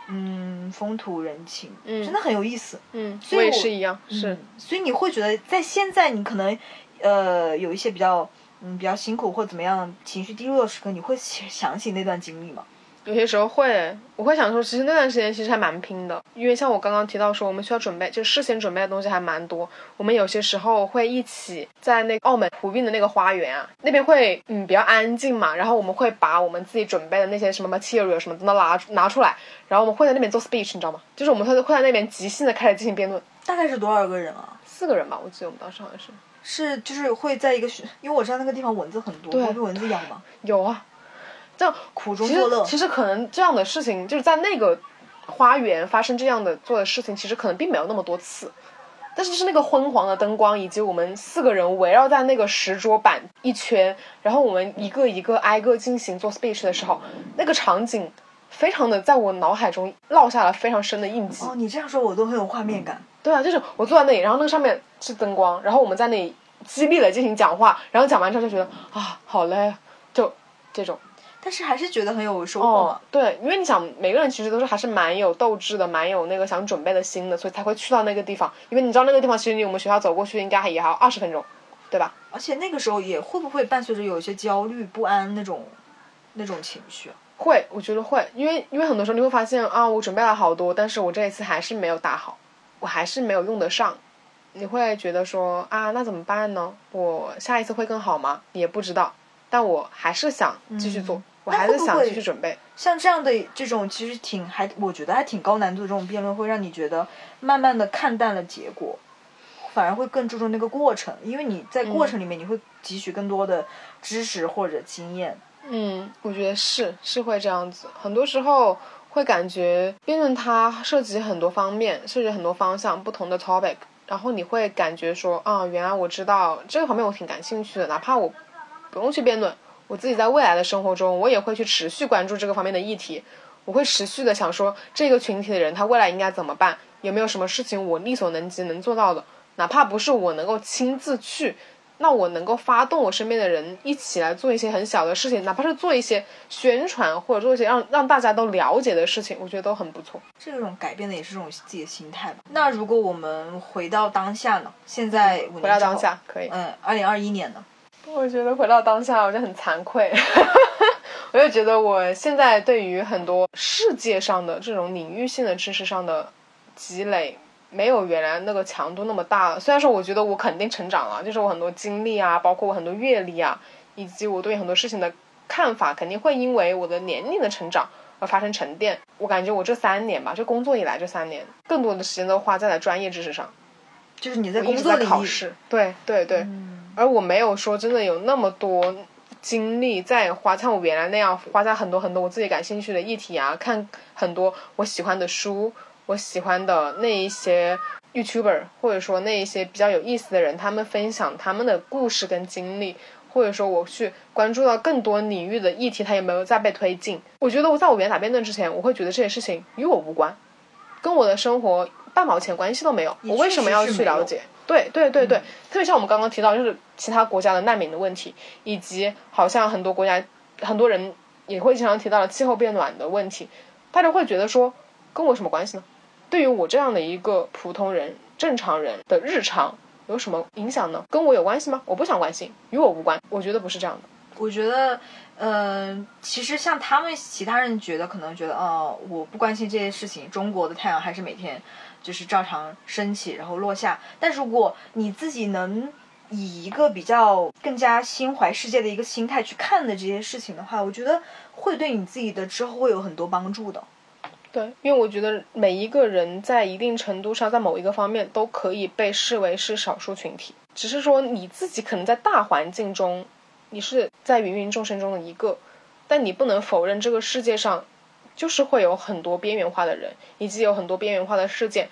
嗯风土人情，嗯，真的很有意思，嗯，所以我也是一样，是，所以你会觉得在现在你可能呃有一些比较嗯比较辛苦或怎么样情绪低落的时刻，你会想起那段经历吗？有些时候会，我会想说，其实那段时间其实还蛮拼的，因为像我刚刚提到说，我们需要准备，就事先准备的东西还蛮多。我们有些时候会一起在那澳门湖滨的那个花园啊，那边会嗯比较安静嘛，然后我们会把我们自己准备的那些什么 material 什么都拿拿出来，然后我们会在那边做 speech，你知道吗？就是我们会会在那边即兴的开始进行辩论。大概是多少个人啊？四个人吧，我记得我们当时好像是。是就是会在一个，因为我知道那个地方蚊子很多，会被蚊子咬吗？有啊。这样苦中作乐，其实可能这样的事情就是在那个花园发生这样的做的事情，其实可能并没有那么多次。但是就是那个昏黄的灯光，以及我们四个人围绕在那个石桌板一圈，然后我们一个一个挨个进行做 speech 的时候，那个场景非常的在我脑海中烙下了非常深的印记。哦，你这样说，我都很有画面感。对啊，就是我坐在那里，然后那个上面是灯光，然后我们在那里激烈的进行讲话，然后讲完之后就觉得啊，好累，就这种。但是还是觉得很有收获嘛。对，因为你想，每个人其实都是还是蛮有斗志的，蛮有那个想准备的心的，所以才会去到那个地方。因为你知道那个地方其实离我们学校走过去应该还也还有二十分钟，对吧？而且那个时候也会不会伴随着有一些焦虑不安那种那种情绪？会，我觉得会，因为因为很多时候你会发现啊，我准备了好多，但是我这一次还是没有打好，我还是没有用得上。你会觉得说啊，那怎么办呢？我下一次会更好吗？也不知道，但我还是想继续做。我还是想继续准备。像这样的这种，其实挺还，我觉得还挺高难度的这种辩论，会让你觉得慢慢的看淡了结果，反而会更注重那个过程，因为你在过程里面你会汲取更多的知识或者经验。嗯，我觉得是是会这样子。很多时候会感觉辩论它涉及很多方面，涉及很多方向，不同的 topic，然后你会感觉说啊，原来我知道这个方面我挺感兴趣的，哪怕我不用去辩论。我自己在未来的生活中，我也会去持续关注这个方面的议题。我会持续的想说，这个群体的人他未来应该怎么办？有没有什么事情我力所能及能做到的？哪怕不是我能够亲自去那我能够发动我身边的人一起来做一些很小的事情，哪怕是做一些宣传或者做一些让让大家都了解的事情，我觉得都很不错。这种改变的也是这种自己的心态吧。那如果我们回到当下呢？现在回到当下可以。嗯，二零二一年呢？我觉得回到当下，我就很惭愧。我就觉得我现在对于很多世界上的这种领域性的知识上的积累。没有原来那个强度那么大了。虽然说我觉得我肯定成长了，就是我很多经历啊，包括我很多阅历啊，以及我对很多事情的看法，肯定会因为我的年龄的成长而发生沉淀。我感觉我这三年吧，就工作以来这三年，更多的时间都花在了专业知识上。就是你在工作考试，对对对。而我没有说真的有那么多精力在花，像我原来那样花在很多很多我自己感兴趣的议题啊，看很多我喜欢的书。我喜欢的那一些 YouTuber，或者说那一些比较有意思的人，他们分享他们的故事跟经历，或者说我去关注到更多领域的议题，它有没有在被推进？我觉得我在我原来打辩论之前，我会觉得这些事情与我无关，跟我的生活半毛钱关系都没有。我为什么要去了解？对对对对，特别像我们刚刚提到，就是其他国家的难民的问题，以及好像很多国家很多人也会经常提到了气候变暖的问题，大家会觉得说跟我什么关系呢？对于我这样的一个普通人、正常人的日常有什么影响呢？跟我有关系吗？我不想关心，与我无关。我觉得不是这样的。我觉得，嗯，其实像他们其他人觉得，可能觉得，哦，我不关心这些事情。中国的太阳还是每天就是照常升起，然后落下。但如果你自己能以一个比较更加心怀世界的一个心态去看的这些事情的话，我觉得会对你自己的之后会有很多帮助的。对，因为我觉得每一个人在一定程度上，在某一个方面都可以被视为是少数群体，只是说你自己可能在大环境中，你是在芸芸众生中的一个，但你不能否认这个世界上就是会有很多边缘化的人，以及有很多边缘化的事件，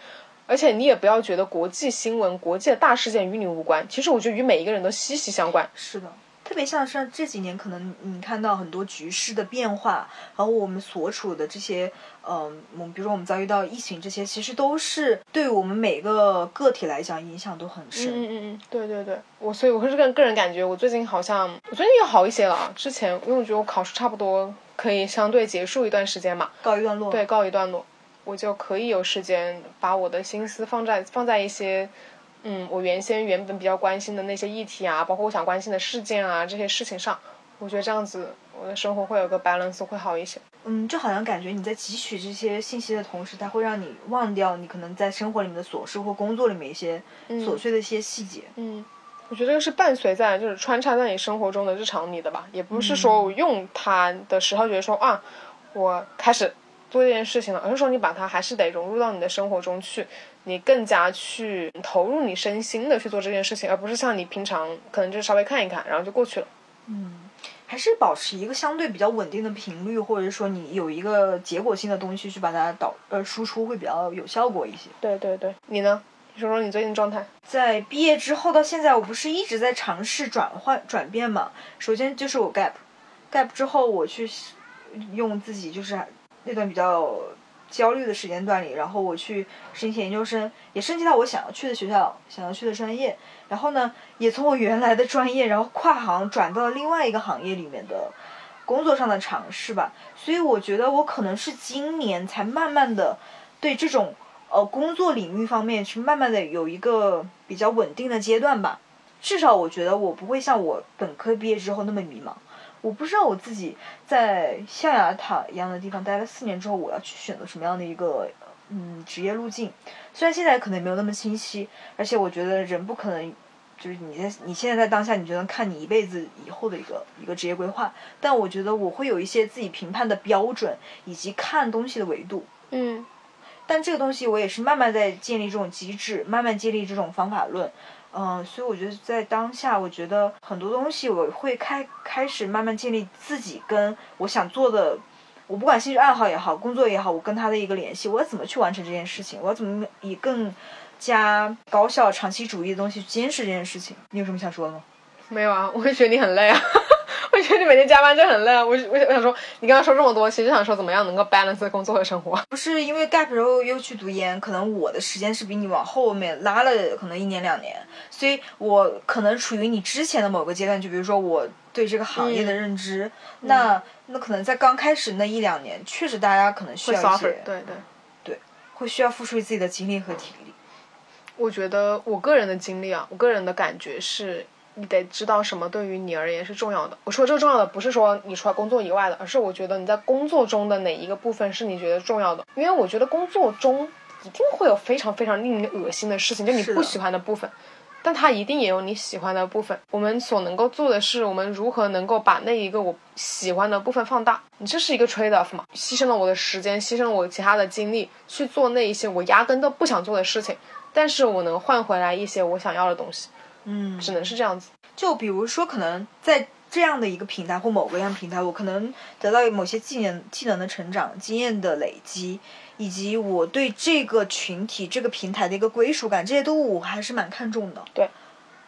而且你也不要觉得国际新闻、国际的大事件与你无关，其实我觉得与每一个人都息息相关。是的。特别像像这几年，可能你看到很多局势的变化，然后我们所处的这些，嗯，我们比如说我们遭遇到疫情这些，其实都是对我们每个个体来讲影响都很深。嗯嗯嗯，对对对，我所以我是个个人感觉，我最近好像我最近又好一些了啊。之前因为我觉得我考试差不多可以相对结束一段时间嘛，告一段落。对，告一段落，我就可以有时间把我的心思放在放在一些。嗯，我原先原本比较关心的那些议题啊，包括我想关心的事件啊，这些事情上，我觉得这样子我的生活会有个 balance，会好一些。嗯，就好像感觉你在汲取这些信息的同时，它会让你忘掉你可能在生活里面的琐事或工作里面一些琐碎的一些细节。嗯，我觉得这个是伴随在，就是穿插在你生活中的日常里的吧，也不是说我用它的时候觉得说啊，我开始做这件事情了，而是说你把它还是得融入到你的生活中去。你更加去投入你身心的去做这件事情，而不是像你平常可能就稍微看一看，然后就过去了。嗯，还是保持一个相对比较稳定的频率，或者说你有一个结果性的东西去把它导呃输出会比较有效果一些。对对对，你呢？你说说你最近状态。在毕业之后到现在，我不是一直在尝试转换转变嘛？首先就是我 gap，gap 之后我去用自己就是那段比较。焦虑的时间段里，然后我去申请研究生，也申请到我想要去的学校，想要去的专业。然后呢，也从我原来的专业，然后跨行转到了另外一个行业里面的工作上的尝试吧。所以我觉得我可能是今年才慢慢的对这种呃工作领域方面去慢慢的有一个比较稳定的阶段吧。至少我觉得我不会像我本科毕业之后那么迷茫。我不知道我自己在象牙塔一样的地方待了四年之后，我要去选择什么样的一个嗯职业路径。虽然现在可能没有那么清晰，而且我觉得人不可能就是你在你现在在当下你就能看你一辈子以后的一个一个职业规划。但我觉得我会有一些自己评判的标准以及看东西的维度。嗯，但这个东西我也是慢慢在建立这种机制，慢慢建立这种方法论。嗯，所以我觉得在当下，我觉得很多东西我会开开始慢慢建立自己跟我想做的，我不管兴趣爱好也好，工作也好，我跟他的一个联系，我要怎么去完成这件事情，我要怎么以更加高效、长期主义的东西去坚持这件事情。你有什么想说的吗？没有啊，我会觉得你很累啊，我觉你每天加班就很累啊。我我我想说，你刚刚说这么多，其实想说怎么样能够 balance 工作和生活。不是因为 gap 然后又去读研，可能我的时间是比你往后面拉了可能一年两年，所以我可能处于你之前的某个阶段，就比如说我对这个行业的认知，那那可能在刚开始那一两年，确实大家可能需要一些，对对对，会需要付出自己的精力和体力。我觉得我个人的经历啊，我个人的感觉是，你得知道什么对于你而言是重要的。我说这个重要的不是说你除了工作以外的，而是我觉得你在工作中的哪一个部分是你觉得重要的。因为我觉得工作中一定会有非常非常令你恶心的事情，就你不喜欢的部分，但它一定也有你喜欢的部分。我们所能够做的是，我们如何能够把那一个我喜欢的部分放大。你这是一个 trade off 嘛？牺牲了我的时间，牺牲了我其他的精力去做那一些我压根都不想做的事情。但是我能换回来一些我想要的东西，嗯，只能是这样子。就比如说，可能在这样的一个平台或某个样平台，我可能得到某些技能、技能的成长、经验的累积，以及我对这个群体、这个平台的一个归属感，这些都我还是蛮看重的。对，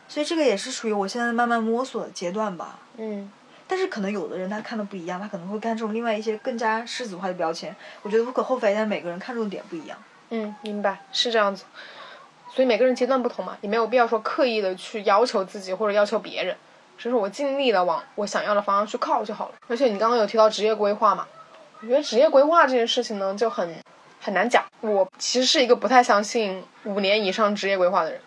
所以这个也是属于我现在慢慢摸索的阶段吧。嗯，但是可能有的人他看的不一样，他可能会看中另外一些更加世俗化的标签。我觉得无可厚非，但每个人看重的点不一样。嗯，明白，是这样子。所以每个人阶段不同嘛，你没有必要说刻意的去要求自己或者要求别人，只是我尽力的往我想要的方向去靠就好了。而且你刚刚有提到职业规划嘛，我觉得职业规划这件事情呢就很很难讲。我其实是一个不太相信五年以上职业规划的人，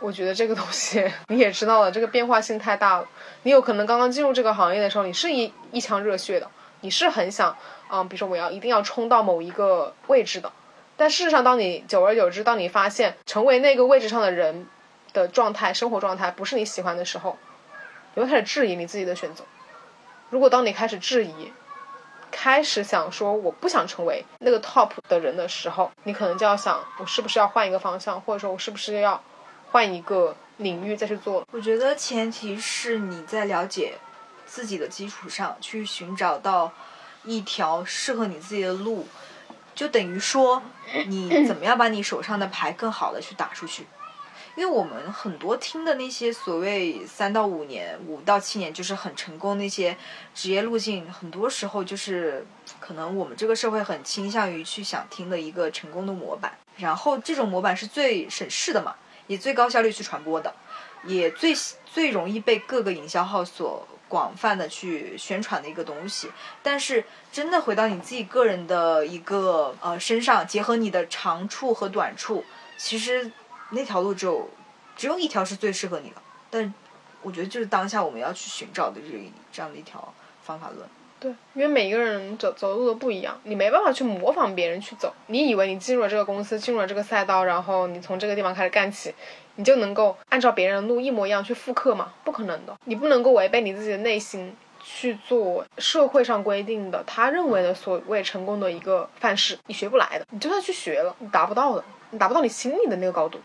我觉得这个东西你也知道了，这个变化性太大了。你有可能刚刚进入这个行业的时候，你是一一腔热血的，你是很想，嗯，比如说我要一定要冲到某一个位置的。但事实上，当你久而久之，当你发现成为那个位置上的人的状态、生活状态不是你喜欢的时候，你会开始质疑你自己的选择。如果当你开始质疑，开始想说我不想成为那个 top 的人的时候，你可能就要想，我是不是要换一个方向，或者说我是不是要换一个领域再去做？我觉得前提是你在了解自己的基础上去寻找到一条适合你自己的路。就等于说，你怎么样把你手上的牌更好的去打出去？因为我们很多听的那些所谓三到五年、五到七年就是很成功那些职业路径，很多时候就是可能我们这个社会很倾向于去想听的一个成功的模板，然后这种模板是最省事的嘛，也最高效率去传播的，也最最容易被各个营销号所。广泛的去宣传的一个东西，但是真的回到你自己个人的一个呃身上，结合你的长处和短处，其实那条路只有只有一条是最适合你的。但我觉得就是当下我们要去寻找的这这样的一条方法论。对，因为每个人走走路都不一样，你没办法去模仿别人去走。你以为你进入了这个公司，进入了这个赛道，然后你从这个地方开始干起。你就能够按照别人的路一模一样去复刻吗？不可能的，你不能够违背你自己的内心去做社会上规定的他认为的所谓成功的一个范式，你学不来的。你就算去学了，你达不到的，你达不到你心里的那个高度。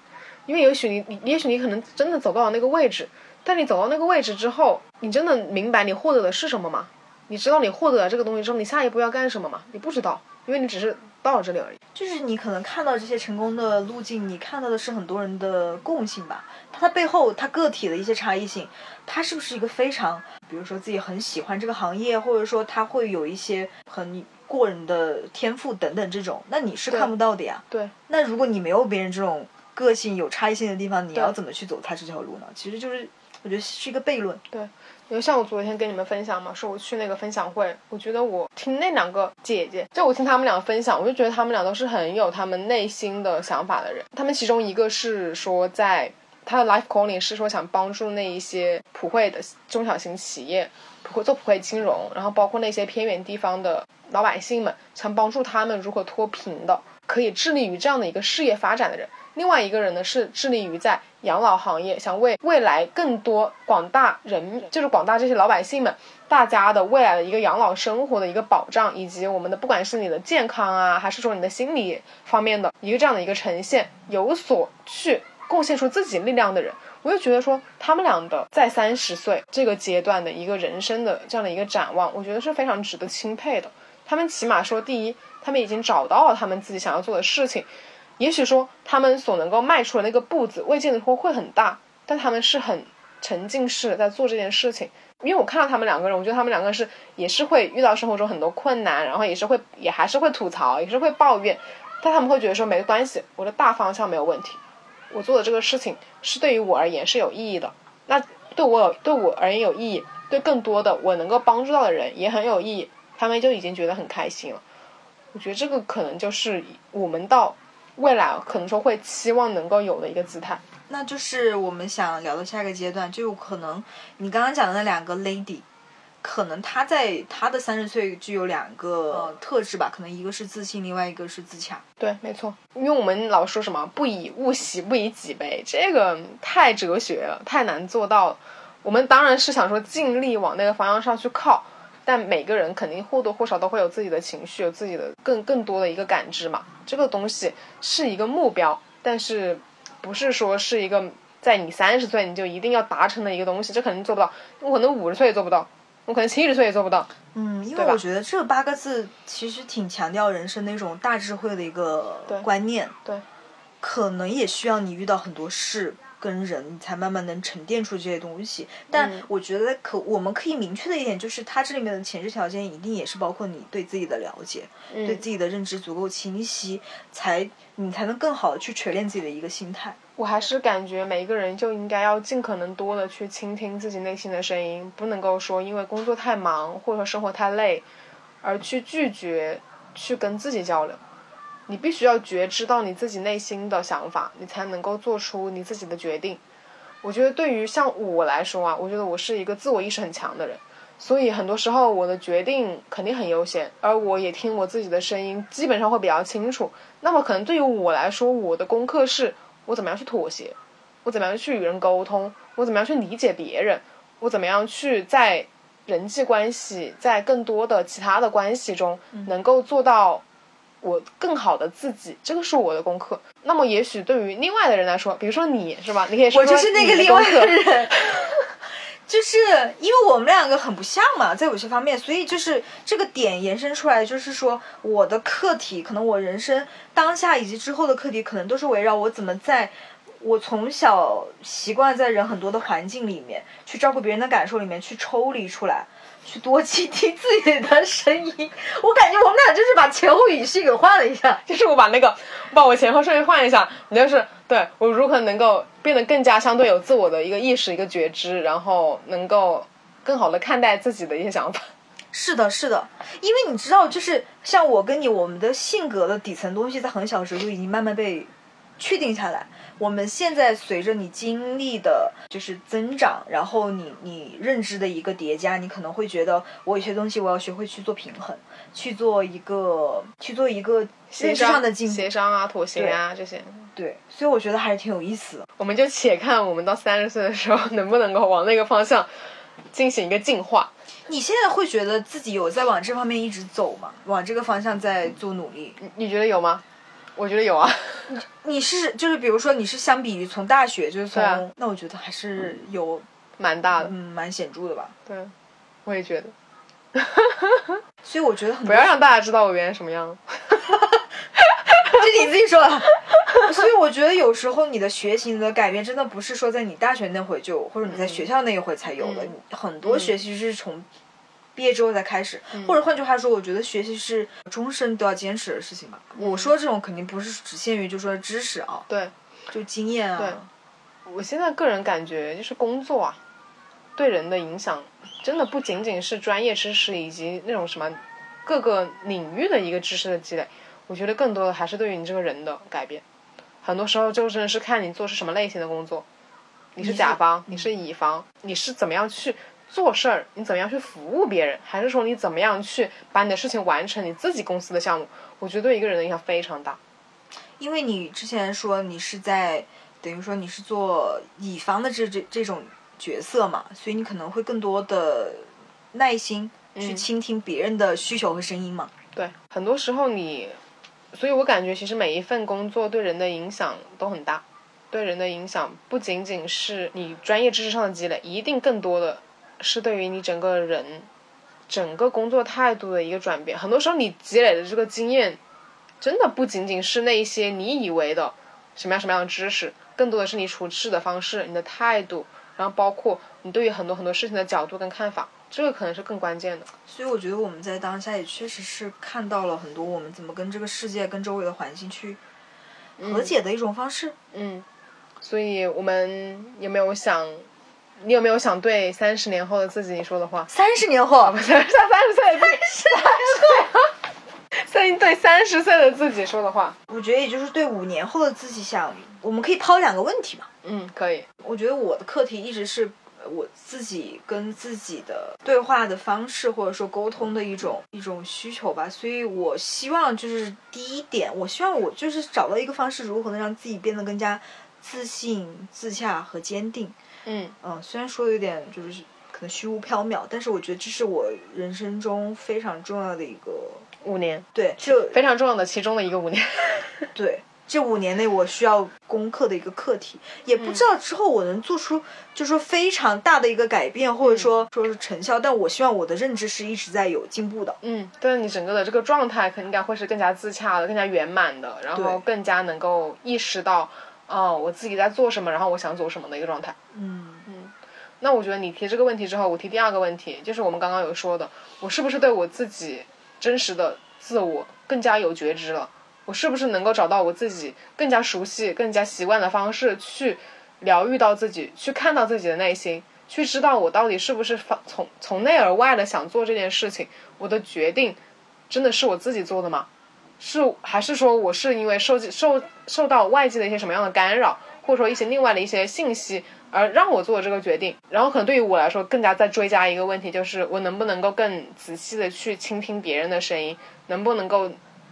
因为也许你，也许你可能真的走到了那个位置，但你走到那个位置之后，你真的明白你获得的是什么吗？你知道你获得了这个东西之后，你下一步要干什么吗？你不知道，因为你只是。到这里而已，就是你可能看到这些成功的路径，你看到的是很多人的共性吧，它背后它个体的一些差异性，它是不是一个非常，比如说自己很喜欢这个行业，或者说他会有一些很过人的天赋等等这种，那你是看不到的呀。对。那如果你没有别人这种个性有差异性的地方，你要怎么去走他这条路呢？其实就是，我觉得是一个悖论。对。因为像我昨天跟你们分享嘛，说我去那个分享会，我觉得我听那两个姐姐，就我听他们俩分享，我就觉得他们俩都是很有他们内心的想法的人。他们其中一个是说，在他的 life calling 是说想帮助那一些普惠的中小型企业，普惠做普惠金融，然后包括那些偏远地方的老百姓们，想帮助他们如何脱贫的，可以致力于这样的一个事业发展的人。另外一个人呢，是致力于在养老行业，想为未来更多广大人，就是广大这些老百姓们，大家的未来的一个养老生活的一个保障，以及我们的不管是你的健康啊，还是说你的心理方面的一个这样的一个呈现，有所去贡献出自己力量的人，我就觉得说他们俩的在三十岁这个阶段的一个人生的这样的一个展望，我觉得是非常值得钦佩的。他们起码说，第一，他们已经找到了他们自己想要做的事情。也许说他们所能够迈出的那个步子，未见得说会很大，但他们是很沉浸式的在做这件事情。因为我看到他们两个人，我觉得他们两个人是也是会遇到生活中很多困难，然后也是会也还是会吐槽，也是会抱怨，但他们会觉得说没关系，我的大方向没有问题，我做的这个事情是对于我而言是有意义的，那对我有对我而言有意义，对更多的我能够帮助到的人也很有意义，他们就已经觉得很开心了。我觉得这个可能就是我们到未来可能说会期望能够有的一个姿态。那就是我们想聊的下一个阶段，就可能你刚刚讲的那两个 lady，可能她在她的三十岁具有两个特质吧，可能一个是自信，另外一个是自强。对，没错，因为我们老说什么不以物喜，不以己悲，这个太哲学了，太难做到了。我们当然是想说尽力往那个方向上去靠，但每个人肯定或多或少都会有自己的情绪，有自己的更更多的一个感知嘛。这个东西是一个目标，但是。不是说是一个在你三十岁你就一定要达成的一个东西，这肯定做不到。我可能五十岁也做不到，我可能七十岁也做不到。嗯，因为我觉得这八个字其实挺强调人生那种大智慧的一个观念。对，可能也需要你遇到很多事。跟人才慢慢能沉淀出这些东西，但我觉得可我们可以明确的一点就是，它这里面的前置条件一定也是包括你对自己的了解，对自己的认知足够清晰，才你才能更好的去锤炼自己的一个心态。我还是感觉每一个人就应该要尽可能多的去倾听自己内心的声音，不能够说因为工作太忙或者说生活太累，而去拒绝去跟自己交流。你必须要觉知到你自己内心的想法，你才能够做出你自己的决定。我觉得对于像我来说啊，我觉得我是一个自我意识很强的人，所以很多时候我的决定肯定很优先，而我也听我自己的声音，基本上会比较清楚。那么可能对于我来说，我的功课是我怎么样去妥协，我怎么样去与人沟通，我怎么样去理解别人，我怎么样去在人际关系，在更多的其他的关系中能够做到。我更好的自己，这个是我的功课。那么，也许对于另外的人来说，比如说你是吧？你可以说我就是那个另外的人，就是因为我们两个很不像嘛，在有些方面，所以就是这个点延伸出来，就是说我的课题，可能我人生当下以及之后的课题，可能都是围绕我怎么在我从小习惯在人很多的环境里面去照顾别人的感受里面去抽离出来。去多倾听自己的声音，我感觉我们俩就是把前后语序给换了一下，就是我把那个把我前后顺序换一下，你就是对我如何能够变得更加相对有自我的一个意识、一个觉知，然后能够更好的看待自己的一些想法。是的，是的，因为你知道，就是像我跟你，我们的性格的底层东西，在很小时候就已经慢慢被确定下来。我们现在随着你经历的，就是增长，然后你你认知的一个叠加，你可能会觉得我有些东西我要学会去做平衡，去做一个去做一个认知上的进协商啊、妥协啊这些。对，所以我觉得还是挺有意思的。我们就且看我们到三十岁的时候能不能够往那个方向进行一个进化。你现在会觉得自己有在往这方面一直走吗？往这个方向在做努力？你你觉得有吗？我觉得有啊，你你是就是比如说你是相比于从大学就是从那我觉得还是有蛮大的嗯蛮显著的吧。对，我也觉得。所以我觉得很不要让大家知道我原来什么样。这你自己说的。所以我觉得有时候你的学习你的改变真的不是说在你大学那会就或者你在学校那一会才有的，很多学习是从。毕业之后再开始，或者换句话说，我觉得学习是终身都要坚持的事情吧。我说这种肯定不是只限于就说知识啊，对，就经验啊。对，我现在个人感觉就是工作啊，对人的影响真的不仅仅是专业知识以及那种什么各个领域的一个知识的积累，我觉得更多的还是对于你这个人的改变。很多时候就真的是看你做是什么类型的工作，你是甲方，你是乙方，你是怎么样去。做事儿，你怎么样去服务别人，还是说你怎么样去把你的事情完成？你自己公司的项目，我觉得对一个人的影响非常大。因为你之前说你是在等于说你是做乙方的这这这种角色嘛，所以你可能会更多的耐心去倾听别人的需求和声音嘛。对，很多时候你，所以我感觉其实每一份工作对人的影响都很大，对人的影响不仅仅是你专业知识上的积累，一定更多的。是对于你整个人、整个工作态度的一个转变。很多时候，你积累的这个经验，真的不仅仅是那一些你以为的什么样什么样的知识，更多的是你处事的方式、你的态度、然后包括你对于很多很多事情的角度跟看法，这个可能是更关键的。所以我觉得我们在当下也确实是看到了很多我们怎么跟这个世界、跟周围的环境去和解的一种方式。嗯，所以我们有没有想，你有没有想对三十年后的自己说的话？三十年后，不是三十岁，三十岁，所以对三十岁的自己说的话，我觉得也就是对五年后的自己想，我们可以抛两个问题嘛。嗯，可以。我觉得我的课题一直是我自己跟自己的对话的方式，或者说沟通的一种一种需求吧。所以我希望就是第一点，我希望我就是找到一个方式，如何能让自己变得更加自信、自洽和坚定。嗯嗯，虽然说有点就是可能虚无缥缈，但是我觉得这是我人生中非常重要的一个五年，对，就非常重要的其中的一个五年。对，这五年内我需要攻克的一个课题，也不知道之后我能做出就是说非常大的一个改变，或者说说是成效，但我希望我的认知是一直在有进步的。嗯，但是你整个的这个状态，肯定应该会是更加自洽的、更加圆满的，然后更加能够意识到，哦，我自己在做什么，然后我想走什么的一个状态。嗯嗯那我觉得你提这个问题之后，我提第二个问题，就是我们刚刚有说的，我是不是对我自己真实的自我更加有觉知了？我是不是能够找到我自己更加熟悉、更加习惯的方式去疗愈到自己，去看到自己的内心，去知道我到底是不是发从从内而外的想做这件事情？我的决定真的是我自己做的吗？是还是说我是因为受受受到外界的一些什么样的干扰，或者说一些另外的一些信息，而让我做这个决定？然后可能对于我来说，更加在追加一个问题，就是我能不能够更仔细的去倾听别人的声音，能不能够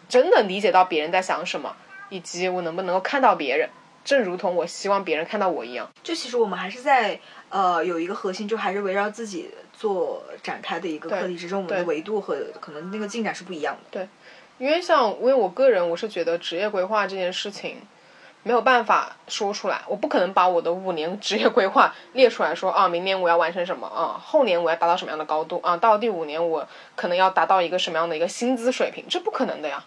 真的理解到别人在想什么，以及我能不能够看到别人，正如同我希望别人看到我一样。就其实我们还是在呃有一个核心，就还是围绕自己做展开的一个课题，之中我们的维度和可能那个进展是不一样的。因为像因为我个人，我是觉得职业规划这件事情没有办法说出来，我不可能把我的五年 职业规划列出来说啊，明年我要完成什么啊，后年我要达到什么样的高度啊，到第五年我可能要达到一个什么样的一个薪资水平，这不可能的呀。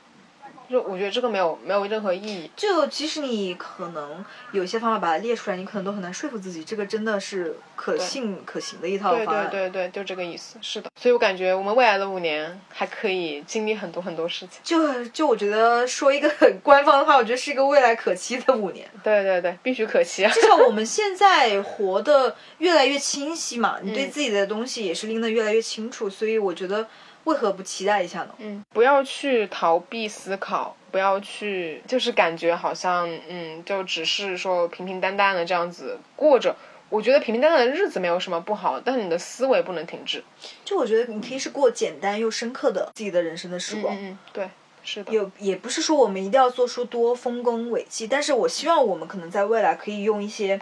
就我觉得这个没有没有任何意义。就即使你可能有一些方法把它列出来，你可能都很难说服自己，这个真的是可信可行的一套对方案。对对对，就这个意思。是的，所以我感觉我们未来的五年还可以经历很多很多事情。就就我觉得说一个很官方的话，我觉得是一个未来可期的五年。对对对，必须可期啊！至少我们现在活得越来越清晰嘛，你对自己的东西也是拎得越来越清楚，所以我觉得为何不期待一下呢？嗯，不要去逃避思考，不要去就是感觉好像嗯，就只是说平平淡淡的这样子过着。我觉得平平淡淡的日子没有什么不好，但你的思维不能停滞。就我觉得你可以是过简单又深刻的自己的人生的时光。嗯嗯，对，是的。有也不是说我们一定要做出多丰功伟绩，但是我希望我们可能在未来可以用一些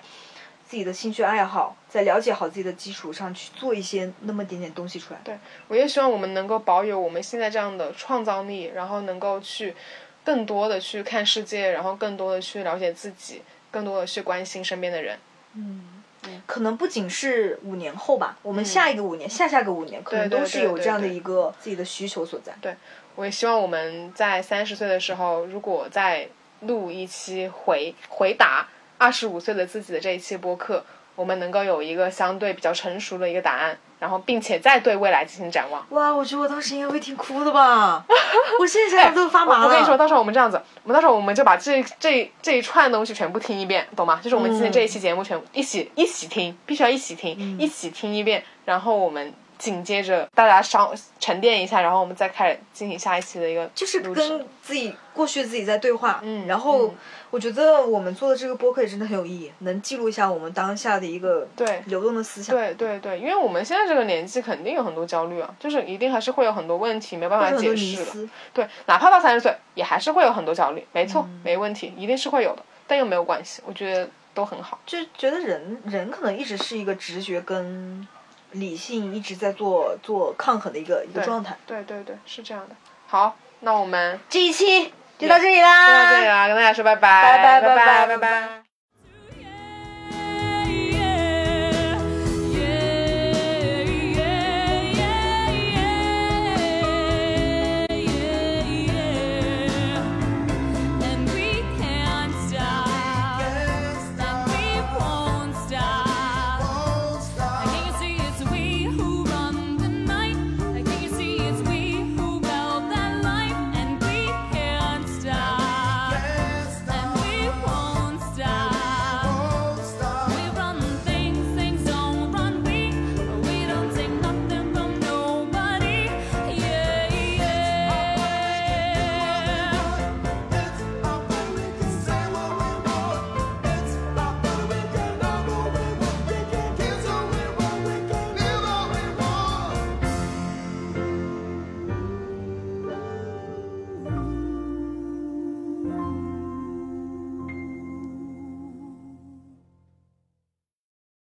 自己的兴趣爱好，在了解好自己的基础上去做一些那么点点东西出来。对，我也希望我们能够保有我们现在这样的创造力，然后能够去更多的去看世界，然后更多的去了解自己，更多的去关心身边的人。嗯可能不仅是五年后吧，我们下一个五年、下下个五年，可能都是有这样的一个自己的需求所在。对，我也希望我们在三十岁的时候，如果再录一期回回答二十五岁的自己的这一期播客，我们能够有一个相对比较成熟的一个答案，然后并且再对未来进行展望。哇，我觉得我当时应该会挺哭的吧，我现在想想都发麻了。我跟你说，到时候我们这样子，我们到时候我们就把这这这一串东西全部听一遍，懂吗？就是我们今天这一期节目全部一起一起听，必须要一起听，一起听一遍，然后我们紧接着大家稍沉淀一下，然后我们再开始进行下一期的一个就是跟自己过去的自己在对话，嗯然后嗯我觉得我们做的这个播客也真的很有意义，能记录一下我们当下的一个对流动的思想，对对对，因为我们现在这个年纪肯定有很多焦虑啊，就是一定还是会有很多问题没办法解释的。对，哪怕到三十岁，也还是会有很多焦虑，没错，嗯没问题，一定是会有的，但又没有关系，我觉得都很好。就觉得人人可能一直是一个直觉跟理性一直在做做抗衡的一个一个状态。对对对，是这样的。好，那我们这一期就到这里啦就啦，到这里啦，跟大家说拜拜，拜拜拜拜拜拜拜。